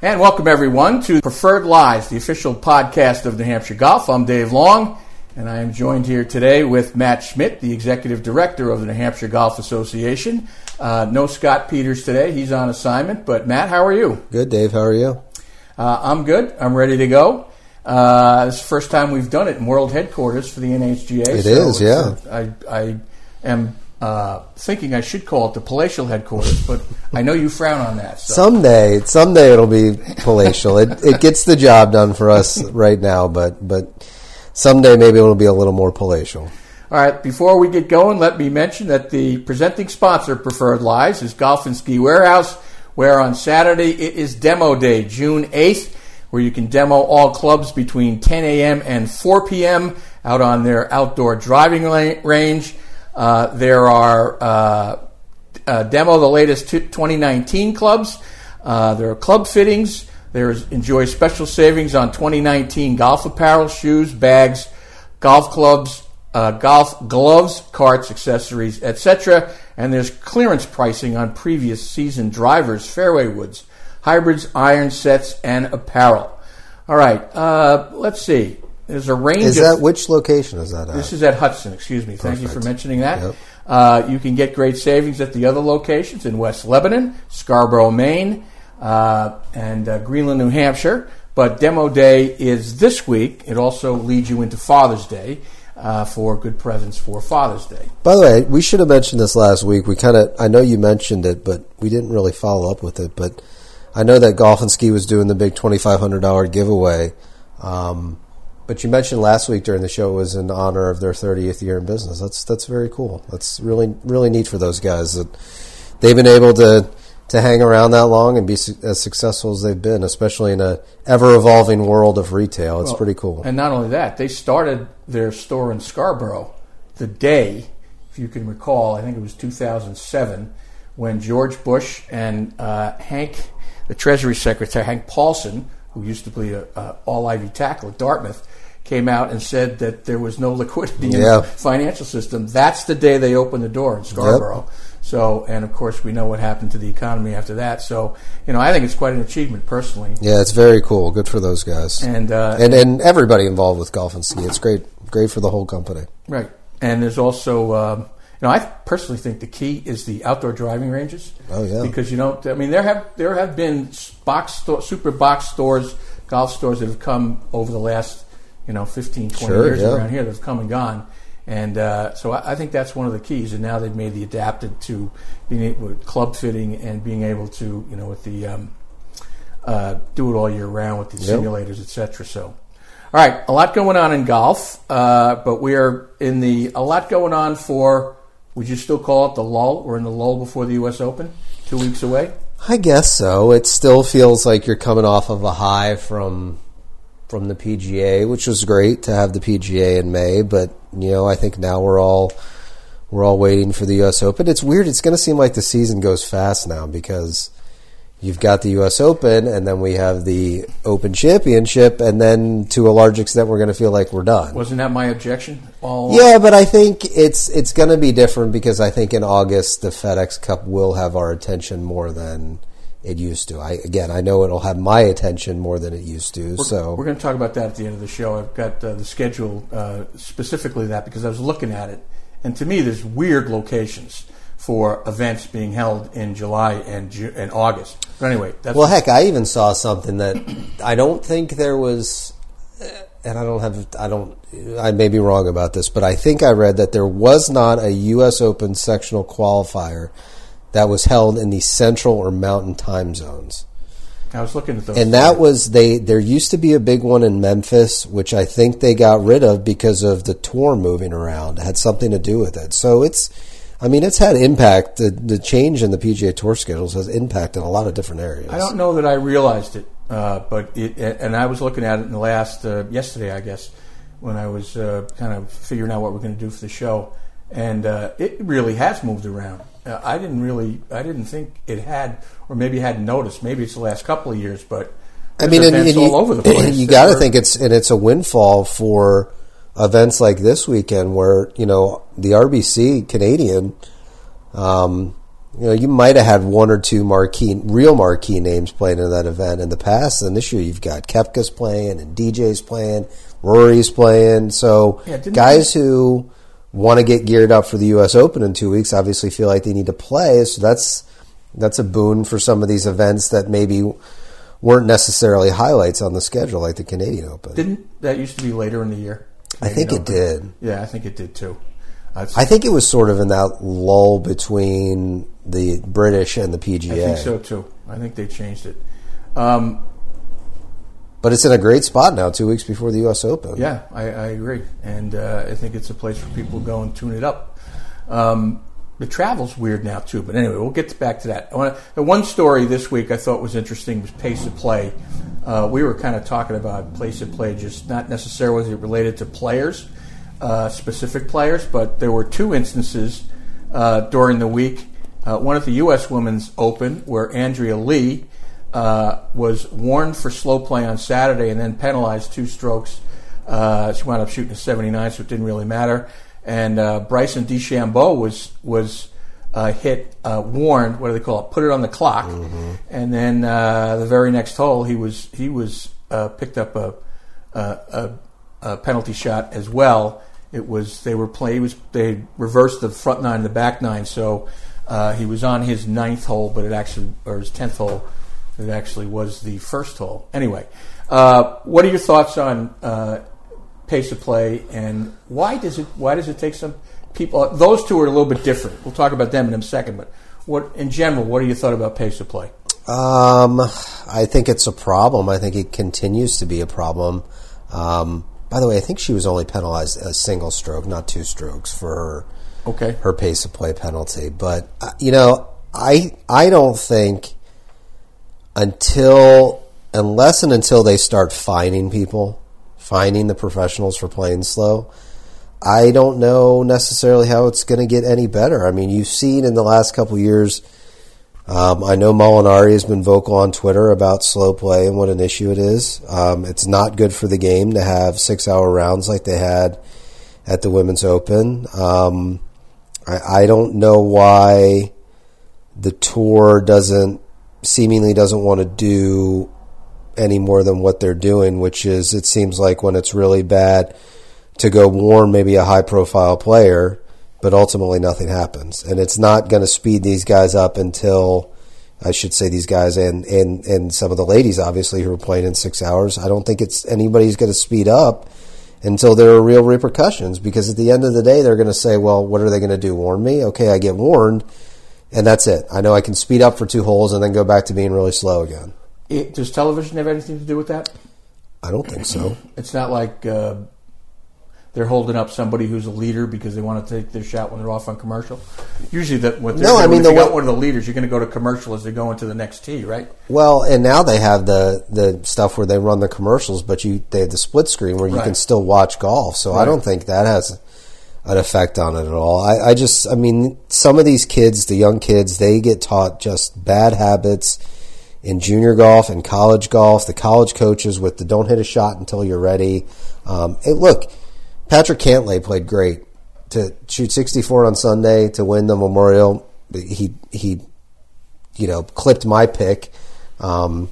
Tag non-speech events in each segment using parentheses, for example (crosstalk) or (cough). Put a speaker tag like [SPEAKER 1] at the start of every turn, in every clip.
[SPEAKER 1] And welcome everyone to Preferred Lies, the official podcast of New Hampshire Golf. I'm Dave Long, and I am joined here today with Matt Schmidt, the executive director of the New Hampshire Golf Association. Uh, no Scott Peters today; he's on assignment. But Matt, how are you?
[SPEAKER 2] Good, Dave. How are you?
[SPEAKER 1] Uh, I'm good. I'm ready to go. Uh, it's the first time we've done it in world headquarters for the NHGA.
[SPEAKER 2] It so is, yeah.
[SPEAKER 1] I, I am uh, thinking I should call it the palatial headquarters, but I know you frown on that.
[SPEAKER 2] So. Someday, someday it'll be palatial. it, it gets the job done for us right now, but but someday maybe it'll be a little more palatial.
[SPEAKER 1] All right. Before we get going, let me mention that the presenting sponsor, Preferred Lies, is Golf and Ski Warehouse, where on Saturday it is demo day, June eighth, where you can demo all clubs between 10 a.m. and 4 p.m. out on their outdoor driving range. Uh, there are uh, uh, demo the latest 2019 clubs. Uh, there are club fittings. There's enjoy special savings on 2019 golf apparel, shoes, bags, golf clubs, golf gloves, carts, accessories, etc. And there's clearance pricing on previous season drivers, fairway woods, hybrids, iron sets, and apparel. All right, let's see. There's a range.
[SPEAKER 2] Is that which location is that at?
[SPEAKER 1] This is at Hudson. Excuse me. Thank you for mentioning that. Yep. Uh, you can get great savings at the other locations in West Lebanon, Scarborough, Maine, uh, and uh, Greenland, New Hampshire. But demo day is this week. It also leads you into Father's Day. Uh, for good presents for Father's Day.
[SPEAKER 2] By the way, we should have mentioned this last week. We kind of, I know you mentioned it, but we didn't really follow up with it. But I know that Golf and Ski was doing the big twenty five hundred dollar giveaway. Um, but you mentioned last week during the show it was in honor of their 30th year in business. That's that's very cool. That's really really neat for those guys that they've been able to to hang around that long and be su- as successful as they've been, especially in a ever evolving world of retail. It's well, pretty cool.
[SPEAKER 1] And not only that, they started their store in Scarborough the day, if you can recall, I think it was 2007, when George Bush and uh, Hank, the Treasury Secretary Hank Paulson, who used to be a, a all Ivy tackle at Dartmouth, came out and said that there was no liquidity in yeah. the financial system. That's the day they opened the door in Scarborough. Yep. So, and of course, we know what happened to the economy after that. So, you know, I think it's quite an achievement personally.
[SPEAKER 2] Yeah, it's very cool. Good for those guys,
[SPEAKER 1] and uh,
[SPEAKER 2] and and everybody involved with golf and ski. It's great, great for the whole company.
[SPEAKER 1] Right, and there's also. Um, you know, I personally think the key is the outdoor driving ranges.
[SPEAKER 2] Oh yeah,
[SPEAKER 1] because you know, I mean, there have there have been box store, super box stores, golf stores that have come over the last you know 15, 20 sure, years yeah. around here that have come and gone. And uh, so I, I, think that's one of the keys. And now they've made the adapted to being able, with club fitting and being able to, you know, with the um, uh, do it all year round with the yep. simulators, etc. So, all right, a lot going on in golf, uh, but we are in the a lot going on for. Would you still call it the lull? We're in the lull before the U.S. Open, two weeks away.
[SPEAKER 2] I guess so. It still feels like you're coming off of a high from from the PGA, which was great to have the PGA in May. But you know, I think now we're all we're all waiting for the U.S. Open. It's weird. It's going to seem like the season goes fast now because you've got the U.S. Open, and then we have the Open Championship, and then to a large extent, we're going to feel like we're done.
[SPEAKER 1] Wasn't that my objection?
[SPEAKER 2] All yeah, but I think it's it's going to be different because I think in August the FedEx Cup will have our attention more than it used to. I again, I know it'll have my attention more than it used to.
[SPEAKER 1] We're,
[SPEAKER 2] so
[SPEAKER 1] we're going to talk about that at the end of the show. I've got uh, the schedule uh, specifically that because I was looking at it, and to me, there's weird locations for events being held in July and Ju- and August. But anyway,
[SPEAKER 2] well, heck, I even saw something that I don't think there was. And I don't have, I don't, I may be wrong about this, but I think I read that there was not a U.S. Open sectional qualifier that was held in the central or mountain time zones.
[SPEAKER 1] I was looking at those.
[SPEAKER 2] And that was they there used to be a big one in Memphis, which I think they got rid of because of the tour moving around. It had something to do with it. So it's I mean, it's had impact. The, the change in the PGA Tour schedules has impacted a lot of different areas.
[SPEAKER 1] I don't know that I realized it, uh, but it, and I was looking at it in the last uh, yesterday, I guess, when I was uh, kind of figuring out what we're going to do for the show, and uh, it really has moved around. Uh, I didn't really, I didn't think it had, or maybe hadn't noticed. Maybe it's the last couple of years, but
[SPEAKER 2] I mean, and, and all you, over the (clears throat) place. You got to think it's and it's a windfall for events like this weekend, where you know the RBC Canadian, um, you know, you might have had one or two marquee, real marquee names playing in that event in the past, and this year you've got Koepka's playing and DJ's playing, Rory's playing. So
[SPEAKER 1] Yeah,
[SPEAKER 2] guys who want to get geared up for the U.S. Open in two weeks obviously feel like they need to play. So that's that's a boon for some of these events that maybe weren't necessarily highlights on the schedule, like the Canadian Open.
[SPEAKER 1] Didn't that used to be later in the year?
[SPEAKER 2] I think it did.
[SPEAKER 1] Yeah, I think it did too. Uh,
[SPEAKER 2] I think it was sort of in that lull between the British and the PGA.
[SPEAKER 1] I think so too. I think they changed it. Um,
[SPEAKER 2] But it's in a great spot now, two weeks before the U.S. Open.
[SPEAKER 1] yeah, I, I agree, and uh, I think it's a place for people to go and tune it up. Um, the travel's weird now too, but anyway, we'll get back to that. Wanna, the one story this week I thought was interesting was pace of play. Uh, we were kind of talking about pace of play, just not necessarily related to players, uh, specific players, but there were two instances uh, during the week. Uh, one at the U.S. Women's Open, where Andrea Lee uh, was warned for slow play on Saturday and then penalized two strokes. Uh, she wound up shooting a 79, so it didn't really matter. And uh, Bryson DeChambeau was was uh, hit, uh, warned. What do they call it? Put it on the clock. And then uh, the very next hole, he was he was uh, picked up a, a, a, penalty shot as well. It was they were play. He was they reversed the front nine and the back nine, so uh, he was on his ninth hole, but it actually or his tenth hole. It actually was the first hole. Anyway, uh, what are your thoughts on uh, pace of play, and why does it why does it take some people? Those two are a little bit different. We'll talk about them in a second. But what in general, what are your thought about pace of play?
[SPEAKER 2] Um, I think it's a problem. I think it continues to be a problem. Um, by the way, I think she was only penalized a single stroke, not two strokes, for her
[SPEAKER 1] Okay,
[SPEAKER 2] her pace of play penalty. But uh, you know, I I don't think until unless and until they start fining people, fining the professionals for playing slow. I don't know necessarily how it's going to get any better. I mean, you've seen in the last couple years. Um, I know Molinari has been vocal on Twitter about slow play and what an issue it is. Um, it's not good for the game to have six-hour rounds like they had at the Women's Open. Um, I, I don't know why the tour doesn't seemingly doesn't want to do any more than what they're doing, which is it seems like when it's really bad to go warn maybe a high profile player, but ultimately nothing happens. And it's not going to speed these guys up until I should say these guys and, and, and some of the ladies obviously who are playing in six hours. I don't think it's anybody's going to speed up until there are real repercussions because at the end of the day they're going to say, well, what are they going to do? Warn me? Okay, I get warned and that's it. I know I can speed up for two holes and then go back to being really slow again.
[SPEAKER 1] it, does television have anything to do with that?
[SPEAKER 2] I don't think so.
[SPEAKER 1] It's not like uh, they're holding up somebody who's a leader because they want to take their shot when they're off on commercial. Usually, that what they're
[SPEAKER 2] No, I mean, the
[SPEAKER 1] you got one of the leaders, you're going to go to commercial as they go into the next tee, right?
[SPEAKER 2] Well, and now they have the the stuff where they run the commercials, but you they have the split screen where you
[SPEAKER 1] Right.
[SPEAKER 2] can still watch golf. So I don't think that has an effect on it at all. I, I just, I mean, some of these kids, the young kids, they get taught just bad habits in junior golf and college golf. The college coaches with the don't hit a shot until you're ready. Um, hey, look, Patrick Cantlay played great to shoot 64 on Sunday to win the Memorial. He he, you know, clipped my pick. Um,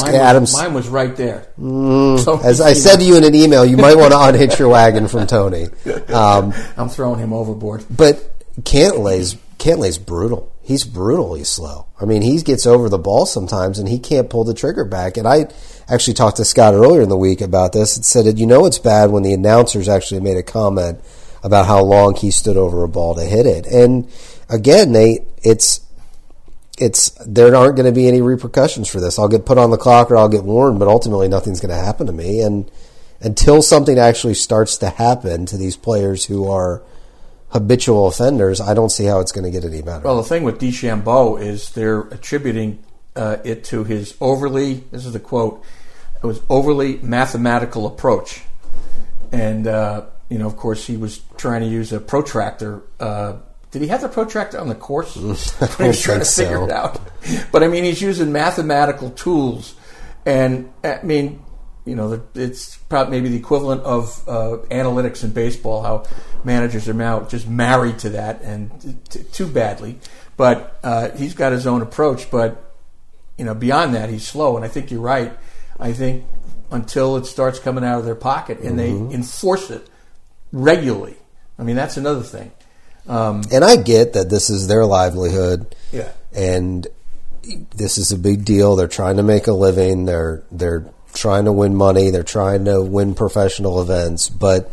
[SPEAKER 1] Mine,
[SPEAKER 2] Adams,
[SPEAKER 1] was, mine was right there. So,
[SPEAKER 2] as I (laughs) said to you in an email, you might want to unhitch your wagon from Tony. Um,
[SPEAKER 1] I'm throwing him overboard.
[SPEAKER 2] but Cantlay's Cantlay's brutal. He's brutally slow. I mean, he gets over the ball sometimes, and he can't pull the trigger back. And I actually talked to Scott earlier in the week about this. and said, you know, it's bad when the announcers actually made a comment about how long he stood over a ball to hit it. And again, they it's it's there aren't going to be any repercussions for this. I'll get put on the clock or I'll get warned, but ultimately nothing's going to happen to me. And until something actually starts to happen to these players who are habitual offenders, I don't see how it's going to get any better.
[SPEAKER 1] Well, the thing with DeChambeau is they're attributing uh, it to his overly, this is the quote, it was overly mathematical approach. And, uh, you know, of course, he was trying to use a protractor. Uh, did he have the protractor on the course? when he was trying to
[SPEAKER 2] think
[SPEAKER 1] figure
[SPEAKER 2] so.
[SPEAKER 1] it out. But, I mean, he's using mathematical tools. And, I mean, you know, it's probably maybe the equivalent of uh, analytics in baseball. How managers are now just married to that, and t- too badly. But uh, he's got his own approach. But you know, beyond that, he's slow. And I think you're right. I think until it starts coming out of their pocket and mm-hmm. they enforce it regularly. I mean, that's another thing.
[SPEAKER 2] Um, and I get that this is their livelihood.
[SPEAKER 1] Yeah.
[SPEAKER 2] And this is a big deal. They're trying to make a living. They're they're trying to win money. They're trying to win professional events. But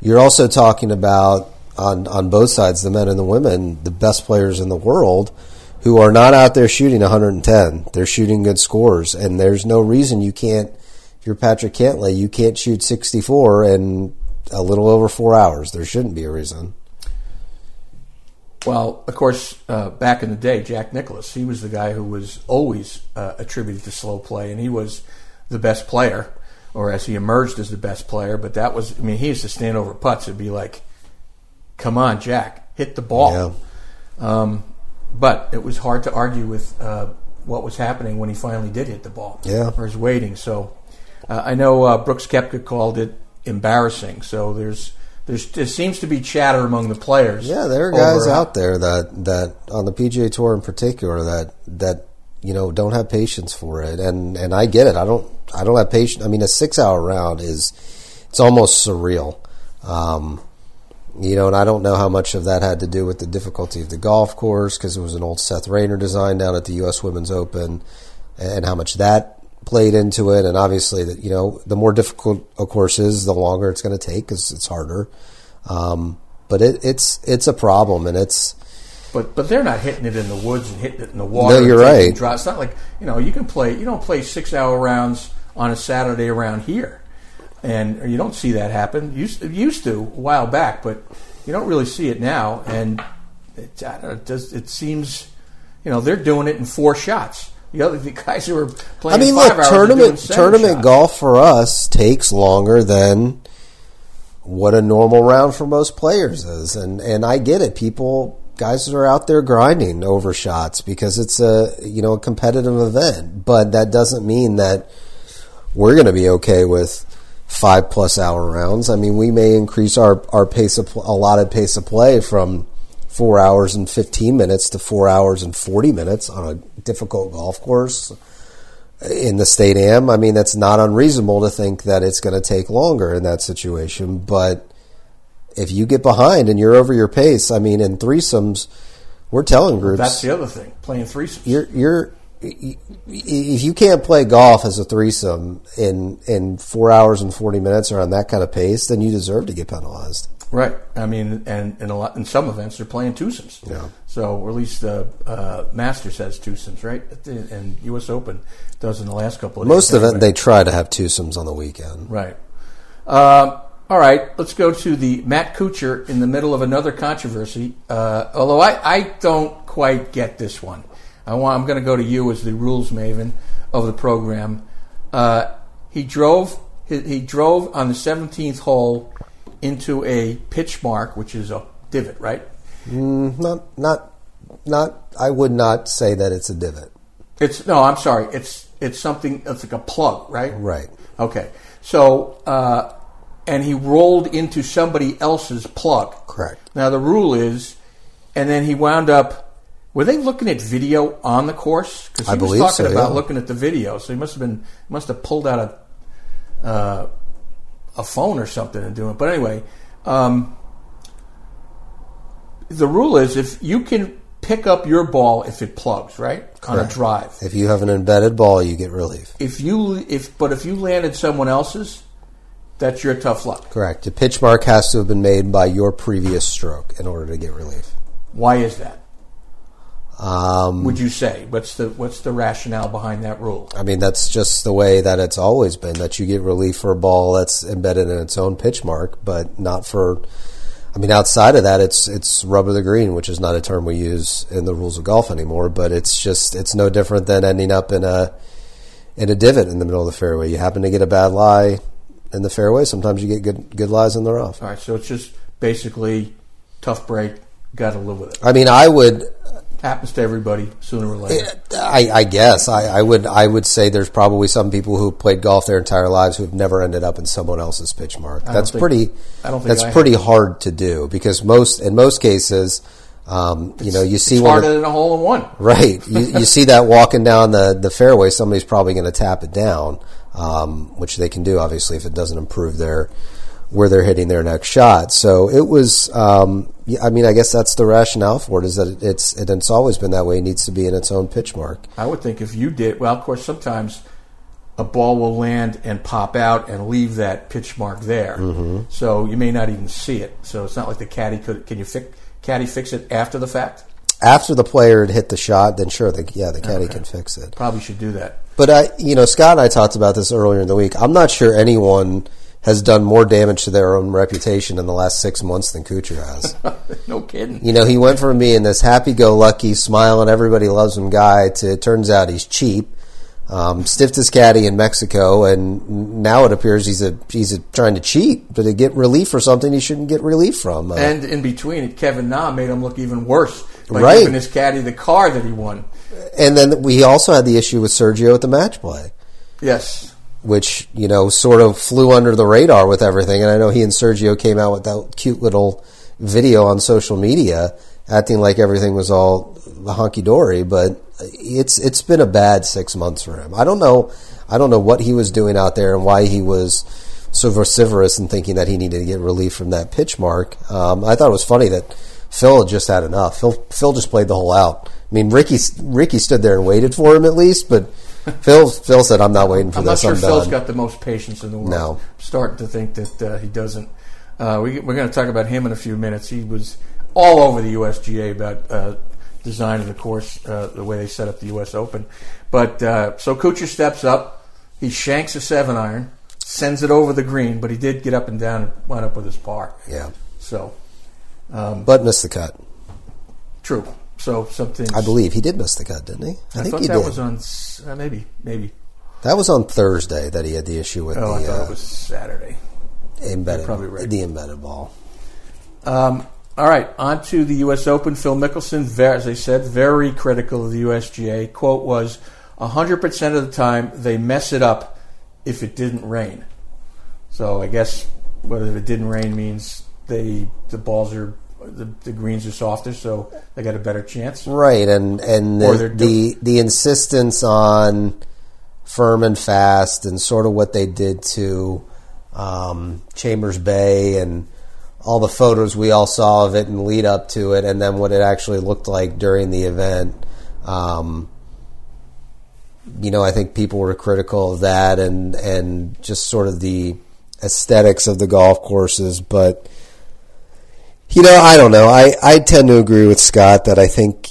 [SPEAKER 2] you're also talking about on on both sides, the men and the women, the best players in the world who are not out there shooting 110. They're shooting good scores, and there's no reason you can't. If you're Patrick Cantlay, you can't shoot 64 in a little over four hours. There shouldn't be a reason.
[SPEAKER 1] Well, of course, uh, back in the day, Jack Nicklaus, he was the guy who was always uh, attributed to slow play, and he was the best player, or as he emerged as the best player. But that was, I mean, he used to stand over putts and be like, "Come on, Jack, hit the ball." Yeah. Um, but it was hard to argue with uh, what was happening when he finally did hit the ball.
[SPEAKER 2] Yeah,
[SPEAKER 1] or his waiting. So uh, I know uh, Brooks Koepka called it embarrassing. So there's there's there seems to be chatter among the players.
[SPEAKER 2] Yeah, there are guys out there that that on the PGA Tour in particular that that you know don't have patience for it, and and I get it. I don't I don't have patience. I mean, a six hour round is it's almost surreal. Um, you know, and I don't know how much of that had to do with the difficulty of the golf course because it was an old Seth Rayner design down at the U.S. Women's Open, and how much that played into it, and obviously that you know the more difficult a course is, the longer it's going to take because it's harder. Um, but it, it's it's a problem, and it's.
[SPEAKER 1] But but they're not hitting it in the woods and hitting it in the water.
[SPEAKER 2] No, you're right.
[SPEAKER 1] Dry. It's not like you know you can play. You don't play six hour rounds on a Saturday around here, and you don't see that happen. Used used to a while back, but you don't really see it now. And it, know, it, does, it seems you know they're doing it in four shots. The other the guys who are playing. I mean, look,
[SPEAKER 2] tournament tournament golf for us takes longer than what a normal round for most players is, and and I get it. People, guys that are out there grinding over shots because it's a you know a competitive event, but that doesn't mean that we're going to be okay with five plus hour rounds. I mean, we may increase our our pace of allotted pace of play from four hours and 15 minutes to four hours and 40 minutes on a difficult golf course in the state am. I mean, that's not unreasonable to think that it's going to take longer in that situation. But if you get behind and you're over your pace, I mean, in threesomes, we're telling groups.
[SPEAKER 1] That's the other thing, playing threesomes.
[SPEAKER 2] You're, you're, if you can't play golf as a threesome in in four hours and forty minutes or on that kind of pace, then you deserve to get penalized.
[SPEAKER 1] Right. I mean, and in a lot in some events they're playing twosomes.
[SPEAKER 2] Yeah.
[SPEAKER 1] So or at least uh, uh, Masters has twosomes, right? And U.S. Open does in the last couple of years.
[SPEAKER 2] most of it they try to have twosomes on the weekend.
[SPEAKER 1] Right. Um, all right. Let's go to the Matt Kuchar in the middle of another controversy. Uh, although I, I don't quite get this one. I want I'm going to go to you as the rules maven of the program. Uh, he drove he, he drove on the 17th hole into a pitch mark, which is a divot, right?
[SPEAKER 2] Mm, not, not, not. I would not say that it's a divot.
[SPEAKER 1] It's no. I'm sorry. It's it's something. It's like a plug, right?
[SPEAKER 2] Right.
[SPEAKER 1] Okay. So, uh, and he rolled into somebody else's plug.
[SPEAKER 2] Correct.
[SPEAKER 1] Now the rule is, and then he wound up. Were they looking at video on the course?
[SPEAKER 2] Because he I was talking
[SPEAKER 1] so, about
[SPEAKER 2] yeah.
[SPEAKER 1] looking at the video, so he must have been must have pulled out a uh, a phone or something and doing it. But anyway, um, the rule is if you can pick up your ball if it plugs, right? Correct. On a drive.
[SPEAKER 2] If you have an embedded ball, you get relief.
[SPEAKER 1] If you if but if you landed someone else's, that's your tough luck.
[SPEAKER 2] Correct. The pitch mark has to have been made by your previous stroke in order to get relief.
[SPEAKER 1] Why is that?
[SPEAKER 2] Um,
[SPEAKER 1] would you say what's the what's the rationale behind that rule?
[SPEAKER 2] I mean, that's just the way that it's always been. That you get relief for a ball that's embedded in its own pitch mark, but not for. I mean, outside of that, it's it's rubber the green, which is not a term we use in the rules of golf anymore. But it's just it's no different than ending up in a in a divot in the middle of the fairway. You happen to get a bad lie in the fairway. Sometimes you get good good lies in the rough.
[SPEAKER 1] All right, so it's just basically tough break. Got to live with it.
[SPEAKER 2] I mean, I would
[SPEAKER 1] happens to everybody sooner or later.
[SPEAKER 2] I, I guess I, I would I would say there's probably some people who played golf their entire lives who have never ended up in someone else's pitch mark. That's
[SPEAKER 1] think-
[SPEAKER 2] pretty.
[SPEAKER 1] I don't think
[SPEAKER 2] that's pretty hard to do because most in most cases, um, you know, you see one
[SPEAKER 1] harder than a hole in one. (laughs)
[SPEAKER 2] Right. You, you (laughs) see that walking down the, the fairway, somebody's probably going to tap it down, um, which they can do, obviously, if it doesn't improve their where they're hitting their next shot. So it was. Um, I mean, I guess that's the rationale for it. Is that it's it, it's always been that way. It needs to be in its own pitch mark.
[SPEAKER 1] I would think if you did, well, of course, sometimes a ball will land and pop out and leave that pitch mark there.
[SPEAKER 2] Mm-hmm.
[SPEAKER 1] So you may not even see it. So it's not like the caddy could. Can you fix caddy fix it after the fact?
[SPEAKER 2] After the player had hit the shot, then sure, the, yeah, the caddy can fix it.
[SPEAKER 1] Probably should do that.
[SPEAKER 2] But I, you know, Scott and I talked about this earlier in the week. I'm not sure anyone has done more damage to their own reputation in the last six months than Kuchar has. (laughs)
[SPEAKER 1] no kidding.
[SPEAKER 2] You know, he went from being this happy-go-lucky, smiling, everybody loves him guy to it turns out he's cheap. Um, stiffed his caddy in Mexico, and now it appears he's a he's a, trying to cheat, to get relief for something he shouldn't get relief from. Uh,
[SPEAKER 1] And in between Kevin Na made him look even worse by
[SPEAKER 2] Right.
[SPEAKER 1] giving his caddy the car that he won.
[SPEAKER 2] and then we also had the issue with Sergio at the match play.
[SPEAKER 1] Yes.
[SPEAKER 2] Which you know sort of flew under the radar with everything. And I know he and Sergio came out with that cute little video on social media, acting like everything was all honky dory. But it's it's been a bad six months for him. I don't know. I don't know what he was doing out there and why he was so vociferous and thinking that he needed to get relief from that pitch mark. Um, I thought it was funny that Phil had just had enough. Phil Phil just played the whole out. I mean, Ricky Ricky stood there and waited for him at least, but Phil Phil said, "I'm not waiting for
[SPEAKER 1] I'm not sure
[SPEAKER 2] I'm
[SPEAKER 1] Phil's
[SPEAKER 2] done."
[SPEAKER 1] got the most patience in the world.
[SPEAKER 2] No.
[SPEAKER 1] I'm starting to think that uh, he doesn't. Uh, we, we're going to talk about him in a few minutes. He was all over the USGA about uh, of the course, uh, the way they set up the U.S. Open. But uh, so Kuchar steps up. He shanks a seven iron, sends it over the green, but he did get up and down and wound up with his par.
[SPEAKER 2] Yeah,
[SPEAKER 1] So
[SPEAKER 2] but missed the cut.
[SPEAKER 1] true. So something.
[SPEAKER 2] I believe he did miss the cut, didn't he?
[SPEAKER 1] I,
[SPEAKER 2] think
[SPEAKER 1] thought
[SPEAKER 2] he
[SPEAKER 1] that
[SPEAKER 2] did.
[SPEAKER 1] was on uh, maybe maybe.
[SPEAKER 2] that was on Thursday that he had the issue with
[SPEAKER 1] Oh, I
[SPEAKER 2] the
[SPEAKER 1] thought
[SPEAKER 2] uh,
[SPEAKER 1] it was Saturday.
[SPEAKER 2] embedded,
[SPEAKER 1] probably right.
[SPEAKER 2] the embedded ball.
[SPEAKER 1] Um, all right, on to the U.S. Open. Phil Mickelson, very, as I said, very critical of the USGA. Quote was, 100% of the time they mess it up if it didn't rain. So I guess whether it didn't rain means they the balls are the, the greens are softer, so they got a better chance.
[SPEAKER 2] Right, and and the the, the insistence on firm and fast, and sort of what they did to um, Chambers Bay, and all the photos we all saw of it and lead up to it, and then what it actually looked like during the event. Um, you know, I think people were critical of that, and and just sort of the aesthetics of the golf courses, but. You know, I don't know. I, I tend to agree with Scott that I think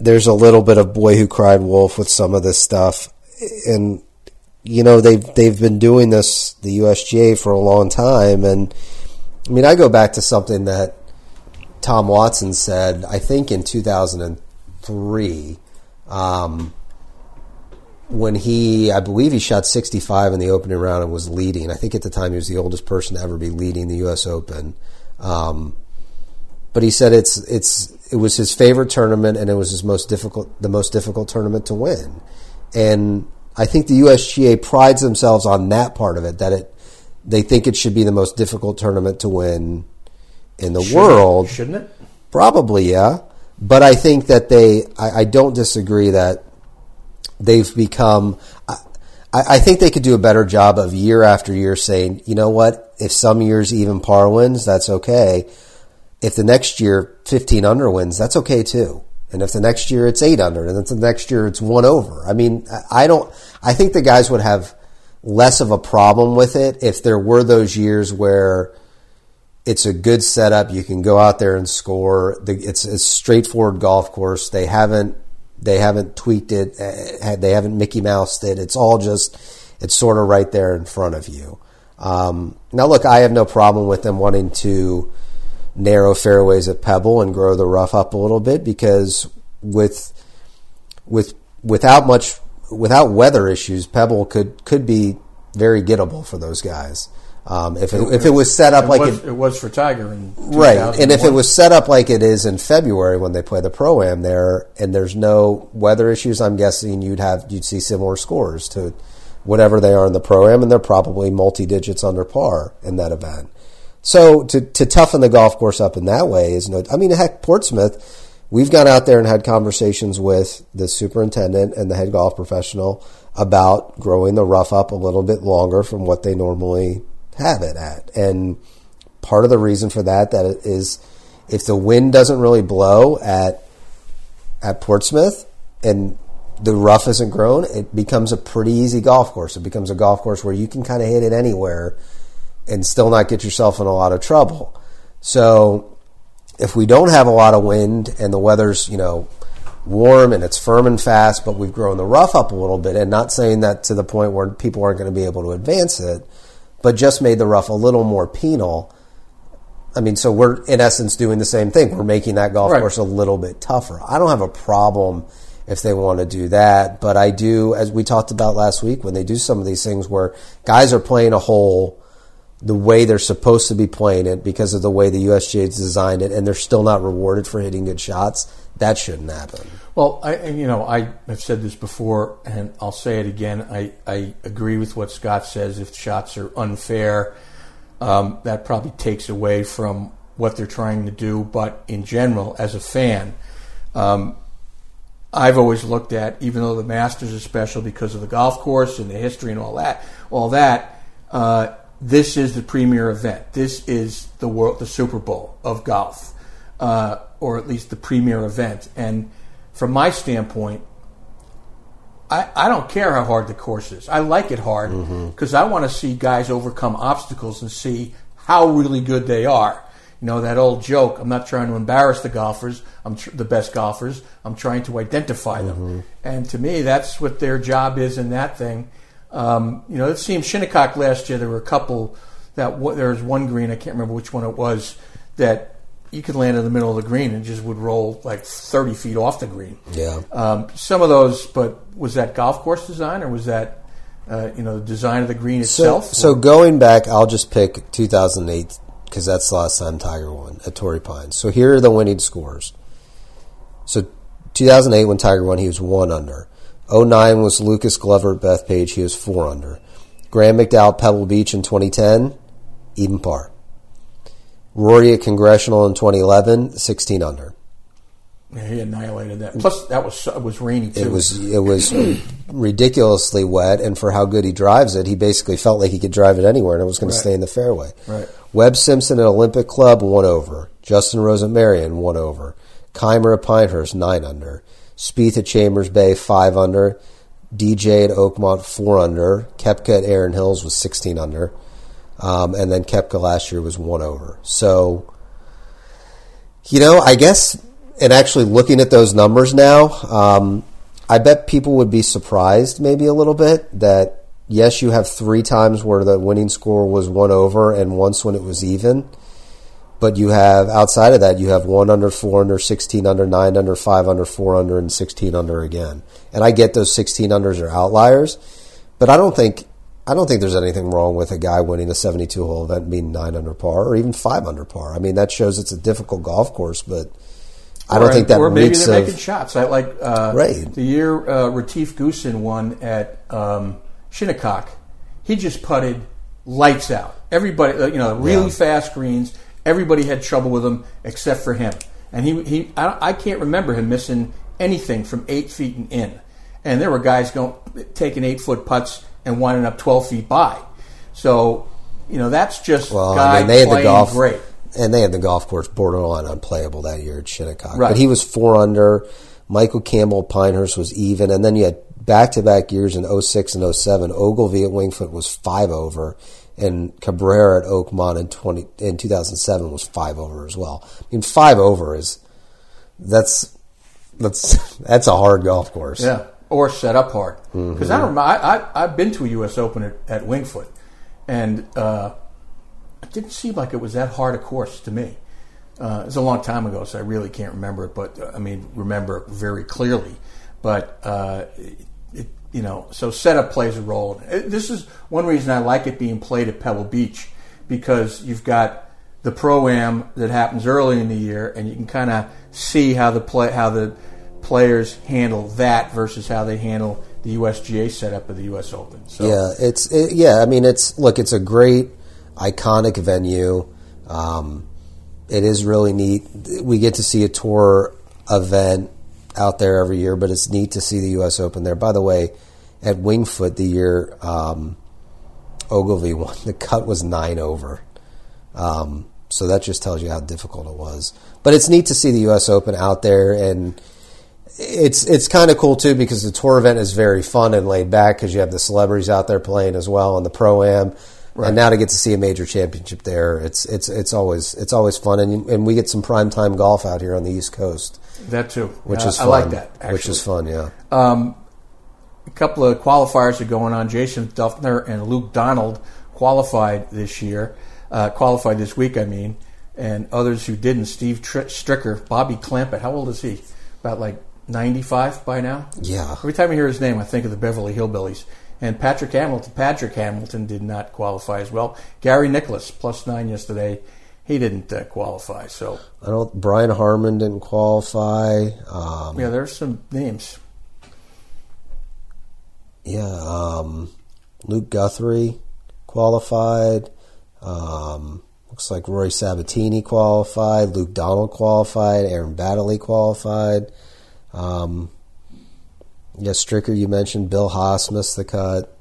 [SPEAKER 2] there's a little bit of boy who cried wolf with some of this stuff, and you know they've they've been doing this the USGA for a long time, and I mean I go back to something that Tom Watson said I think in 2003 um, when he I believe he shot 65 in the opening round and was leading. I think at the time he was the oldest person to ever be leading the U.S. Open. Um, but he said it's it's it was his favorite tournament and it was his most difficult the most difficult tournament to win. And I think the USGA prides themselves on that part of it that it they think it should be the most difficult tournament to win in the world.
[SPEAKER 1] Shouldn't it?
[SPEAKER 2] Probably, yeah. But I think that they I, I don't disagree that they've become I, I think they could do a better job of year after year saying, you know what, if some years even par wins, that's okay if the next year 15 under wins, that's okay too. And if the next year it's eight under, and if the next year it's one over, I mean, I don't. I think the guys would have less of a problem with it if there were those years where it's a good setup. You can go out there and score. It's a straightforward golf course. They haven't they haven't tweaked it. They haven't Mickey Moused it. It's all just it's sort of right there in front of you. Um, now, look, I have no problem with them wanting to narrow fairways at Pebble and grow the rough up a little bit because with with without much without weather issues, Pebble could could be very gettable for those guys. Um, if it, if it was set up
[SPEAKER 1] It
[SPEAKER 2] like
[SPEAKER 1] was,
[SPEAKER 2] it,
[SPEAKER 1] it was for Tiger in
[SPEAKER 2] Right, and if it was set up like it is in February when they play the pro am there, and there's no weather issues, I'm guessing you'd have you'd see similar scores to whatever they are in the pro am, and they're probably multi digits under par in that event. So to to toughen the golf course up in that way is no. I mean, heck, Portsmouth. We've gone out there and had conversations with the superintendent and the head golf professional about growing the rough up a little bit longer from what they normally have it at, and part of the reason for that that is if the wind doesn't really blow at at Portsmouth and the rough isn't grown, it becomes a pretty easy golf course. It becomes a golf course where you can kind of hit it anywhere and still not get yourself in a lot of trouble. So if we don't have a lot of wind and the weather's, you know, warm and it's firm and fast, but we've grown the rough up a little bit, and not saying that to the point where people aren't going to be able to advance it, but just made the rough a little more penal. I mean, so we're in essence doing the same thing. We're making that golf
[SPEAKER 1] Right.
[SPEAKER 2] course a little bit tougher. I don't have a problem if they want to do that, but I do, as we talked about last week, when they do some of these things where guys are playing a hole the way they're supposed to be playing it because of the way the USGA has designed it, and they're still not rewarded for hitting good shots. That shouldn't happen.
[SPEAKER 1] Well, I you know I have said this before, and I'll say it again. I, I agree with what Scott says. If shots are unfair, um, that probably takes away from what they're trying to do. But in general, as a fan, um, I've always looked at, even though the Masters is special because of the golf course and the history and all that, all that. Uh, this is the premier event. This is the world, the Super Bowl of golf, uh, or at least the premier event. And from my standpoint, I, I don't care how hard the course is. I like it hard because I want to see guys overcome obstacles and see how really good they are. You know that old joke. I'm not trying to embarrass the golfers. I'm tr- the best golfers. I'm trying to identify them. And to me, that's what their job is in that thing. Um, you know, it seemed Shinnecock last year. There were a couple that w- there was one green. I can't remember which one it was that you could land in the middle of the green and just would roll like 30 feet off the green.
[SPEAKER 2] Yeah.
[SPEAKER 1] Um, some of those, but was that golf course design or was that uh, you know the design of the green
[SPEAKER 2] So,
[SPEAKER 1] itself?
[SPEAKER 2] so going back, I'll just pick 2008 because that's the last time Tiger won at Torrey Pines. So here are the winning scores. So 2008 when Tiger won, he was one under. 09 was Lucas Glover at Bethpage, he was four under. Graham McDowell at Pebble Beach in 2010, even par. Rory at Congressional in 2011, 16 under.
[SPEAKER 1] Yeah, he annihilated that. Plus, that was it was rainy too.
[SPEAKER 2] It was it was ridiculously wet, and for how good he drives it, he basically felt like he could drive it anywhere, and it was going
[SPEAKER 1] Right.
[SPEAKER 2] to stay in the fairway.
[SPEAKER 1] Right.
[SPEAKER 2] Webb Simpson at Olympic Club one over. Justin Rose at Merion one over. Kaymer at Pinehurst nine under. Spieth at Chambers Bay five under. DJ at Oakmont four under. Koepka at Erin Hills was sixteen under, um, and then Koepka last year was one over. So you know, I guess, and actually looking at those numbers now, um, I bet people would be surprised maybe a little bit that yes, you have three times where the winning score was one over and once when it was even. But you have outside of that, you have one under, four under, sixteen under, nine under, five under, four under, and sixteen under again. And I get those sixteen unders are outliers, but I don't think I don't think there's anything wrong with a guy winning a 72 hole event being nine under par or even five under par. I mean, that shows it's a difficult golf course, but I don't
[SPEAKER 1] Or-
[SPEAKER 2] think that
[SPEAKER 1] or maybe they're
[SPEAKER 2] of
[SPEAKER 1] making shots. I like uh,
[SPEAKER 2] Right.
[SPEAKER 1] the year uh, Retief Goosen won at um, Shinnecock. He just putted lights out. Everybody, uh, you know, really
[SPEAKER 2] Yeah.
[SPEAKER 1] fast greens. Everybody had trouble with him except for him. And he, he I, I can't remember him missing anything from eight feet and in. And there were guys going taking eight foot putts and winding up twelve feet by. So, you know, that's just
[SPEAKER 2] Well,
[SPEAKER 1] guy
[SPEAKER 2] I mean, they had the golf
[SPEAKER 1] great.
[SPEAKER 2] and they had the golf course borderline unplayable that year at Shinnecock.
[SPEAKER 1] Right.
[SPEAKER 2] But he was four under. Michael Campbell Pinehurst was even, and then you had back to back years in 06 and 07. Ogilvy at Wingfoot was five over, and Cabrera at Oakmont in twenty in 2007 was five over as well. I mean, five over is that's that's (laughs) that's a hard golf course.
[SPEAKER 1] Yeah, or set up hard.
[SPEAKER 2] Mm-hmm.
[SPEAKER 1] Because I don't. I, I I've been to a U.S. Open at, at Wingfoot, and uh, it didn't seem like it was that hard a course to me. Uh, it was a long time ago, so I really can't remember it. But uh, I mean, remember it very clearly. But uh, you know, so setup plays a role. This is one reason I like it being played at Pebble Beach because you've got the pro am that happens early in the year, and you can kind of see how the play how the players handle that versus how they handle the USGA setup of the U.S. Open. So,
[SPEAKER 2] yeah, it's it, yeah. I mean, it's look, it's a great iconic venue. Um, it is really neat. We get to see a tour event out there every year, but it's neat to see the U.S. Open there. By the way, at Wingfoot the year um, Ogilvy (laughs) won, the cut was nine over. Um, so that just tells you how difficult it was. But it's neat to see the U.S. Open out there, and it's it's kind of cool too because the tour event is very fun and laid back because you have the celebrities out there playing as well and the pro am. Right. And now to get to see a major championship there, it's it's it's always it's always fun, and and we get some prime time golf out here on the East Coast.
[SPEAKER 1] That too,
[SPEAKER 2] which yeah, is fun.
[SPEAKER 1] I like that. Actually.
[SPEAKER 2] Which is fun, yeah.
[SPEAKER 1] Um, a couple of qualifiers are going on. Jason Dufner and Luke Donald qualified this year, uh, qualified this week, I mean, and others who didn't. Steve Tr- Stricker, Bobby Clampett. How old is he? About like 95 by now?
[SPEAKER 2] Yeah.
[SPEAKER 1] Every time I hear his name, I think of the Beverly Hillbillies. And Patrick Hamilton, Patrick Hamilton did not qualify as well. Gary Nicklaus, plus nine yesterday, he didn't uh, qualify. So
[SPEAKER 2] I don't. Brian Harman didn't qualify. Um,
[SPEAKER 1] yeah, there's some names.
[SPEAKER 2] Yeah, um, Luke Guthrie qualified. Um, looks like Roy Sabbatini qualified. Luke Donald qualified. Aaron Baddeley qualified. Um, yeah, Stricker, you mentioned Bill Haas missed the cut.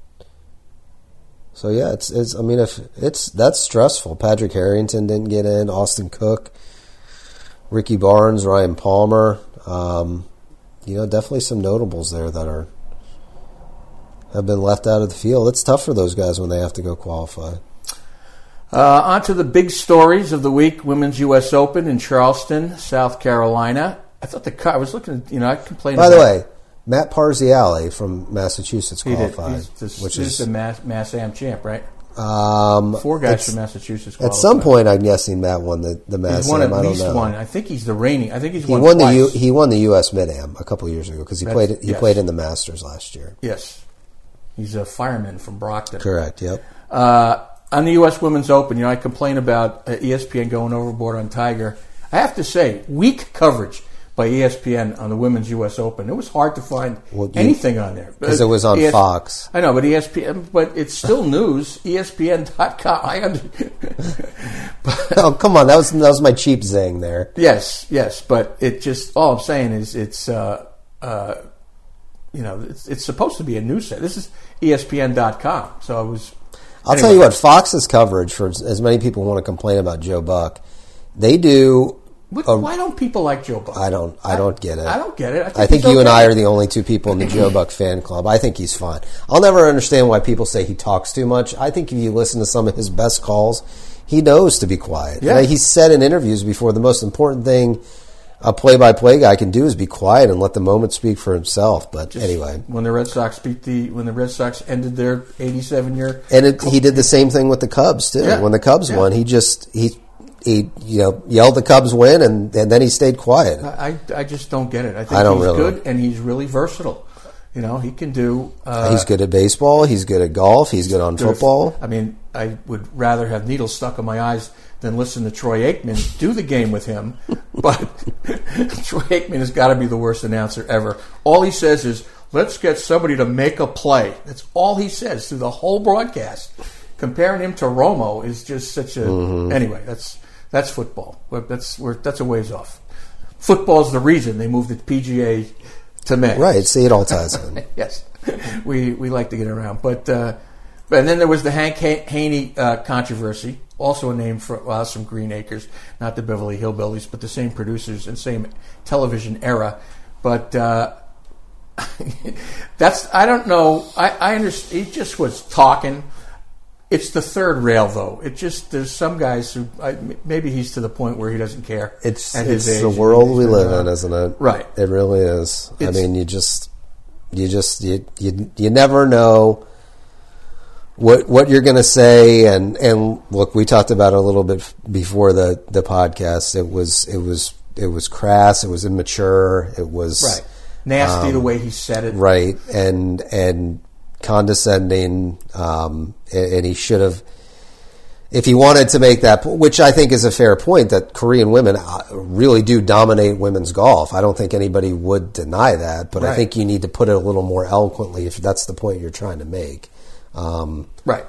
[SPEAKER 2] So yeah, it's it's. I mean, if it's that's stressful. Padraig Harrington didn't get in. Austin Cook, Ricky Barnes, Ryan Palmer. Um, you know, definitely some notables there that are have been left out of the field. It's tough for those guys when they have to go qualify.
[SPEAKER 1] Uh, on to the big stories of the week: Women's U.S. Open in Charleston, South Carolina. I thought the car. I was looking. You know, I complained.
[SPEAKER 2] By the way, Matt Parziale from Massachusetts qualified,
[SPEAKER 1] the,
[SPEAKER 2] which
[SPEAKER 1] is the Mass, Mass Am champ, right?
[SPEAKER 2] Um,
[SPEAKER 1] Four guys from Massachusetts.
[SPEAKER 2] Qualified. At some point, I'm guessing Matt won the the Mass.
[SPEAKER 1] He's won
[SPEAKER 2] Am.
[SPEAKER 1] at least one. I think he's the reigning. I think he's
[SPEAKER 2] he
[SPEAKER 1] won,
[SPEAKER 2] the U, he won the U.S. Mid Am a couple years ago because he That's, played he yes. played in the Masters last year.
[SPEAKER 1] Yes, he's a fireman from Brockton.
[SPEAKER 2] Correct. Yep.
[SPEAKER 1] Uh, on the U.S. Women's Open, you know, I complain about uh, ESPN going overboard on Tiger. I have to say, weak coverage by ESPN on the Women's U.S. Open. It was hard to find well, you, anything on there
[SPEAKER 2] because it was on ES- Fox.
[SPEAKER 1] I know, but ESPN, but it's still news. ESPN.com. I under- (laughs)
[SPEAKER 2] oh come on, that was that was my cheap zing there.
[SPEAKER 1] Yes, yes, but it just all I'm saying is it's. Uh, uh, you know, it's, it's supposed to be a news set. This is ESPN.com. So I was.
[SPEAKER 2] I'll anyway. tell you what, Fox's coverage for as many people want to complain about Joe Buck, they do Um,
[SPEAKER 1] why don't people like Joe Buck?
[SPEAKER 2] I don't. I, don't get it.
[SPEAKER 1] I don't get it. I think,
[SPEAKER 2] I think you okay. and I are the only two people in the Joe Buck fan club. I think he's fine. I'll never understand why people say he talks too much. I think if you listen to some of his best calls, he knows to be quiet. Yeah. he's said in interviews before the most important thing a play-by-play guy can do is be quiet and let the moment speak for himself. But Just anyway,
[SPEAKER 1] when the Red Sox beat the when the Red Sox ended their 87 year,
[SPEAKER 2] and it, he did the same thing with the Cubs too. Yeah. When the Cubs yeah. won, he just he he you know yelled the Cubs win, and, and then he stayed quiet.
[SPEAKER 1] I, I just don't get it. I think I he's really. good, and he's really versatile. You know, he can do. Uh,
[SPEAKER 2] he's good at baseball. He's good at golf. He's good on football.
[SPEAKER 1] I mean, I would rather have needles stuck in my eyes than listen to Troy Aikman do the game with him. (laughs) But (laughs) Troy Aikman has got to be the worst announcer ever. All he says is, "Let's get somebody to make a play." That's all he says through the whole broadcast. Comparing him to Romo is just such a. Mm-hmm. Anyway, that's that's football. That's we're, that's a ways off. Football's the reason they moved the PGA to May.
[SPEAKER 2] Right. See, it all ties in. (laughs)
[SPEAKER 1] yes, we we like to get around, but uh, and then there was the Hank Haney uh, controversy, also a name for well, some Green Acres, not the Beverly Hillbillies, but the same producers and same television era. But uh, (laughs) that's I don't know. I, I understand. He just was talking it's the third rail, though. It just there's some guys who I, maybe he's to the point where he doesn't care.
[SPEAKER 2] It's it's the world we live in, isn't it?
[SPEAKER 1] Right.
[SPEAKER 2] It really is. It's, I mean, you just you just you you, you never know what what you're going to say and and look we talked about it a little bit before the the podcast it was it was it was crass it was immature it was
[SPEAKER 1] right. nasty the um, way he said it.
[SPEAKER 2] right and and condescending um, and, he should have if he wanted to make that which I think is a fair point that Korean women uh, really do dominate women's golf I don't think anybody would deny that but I think you need to put it a little more eloquently if that's the point you're trying to make um,
[SPEAKER 1] Right.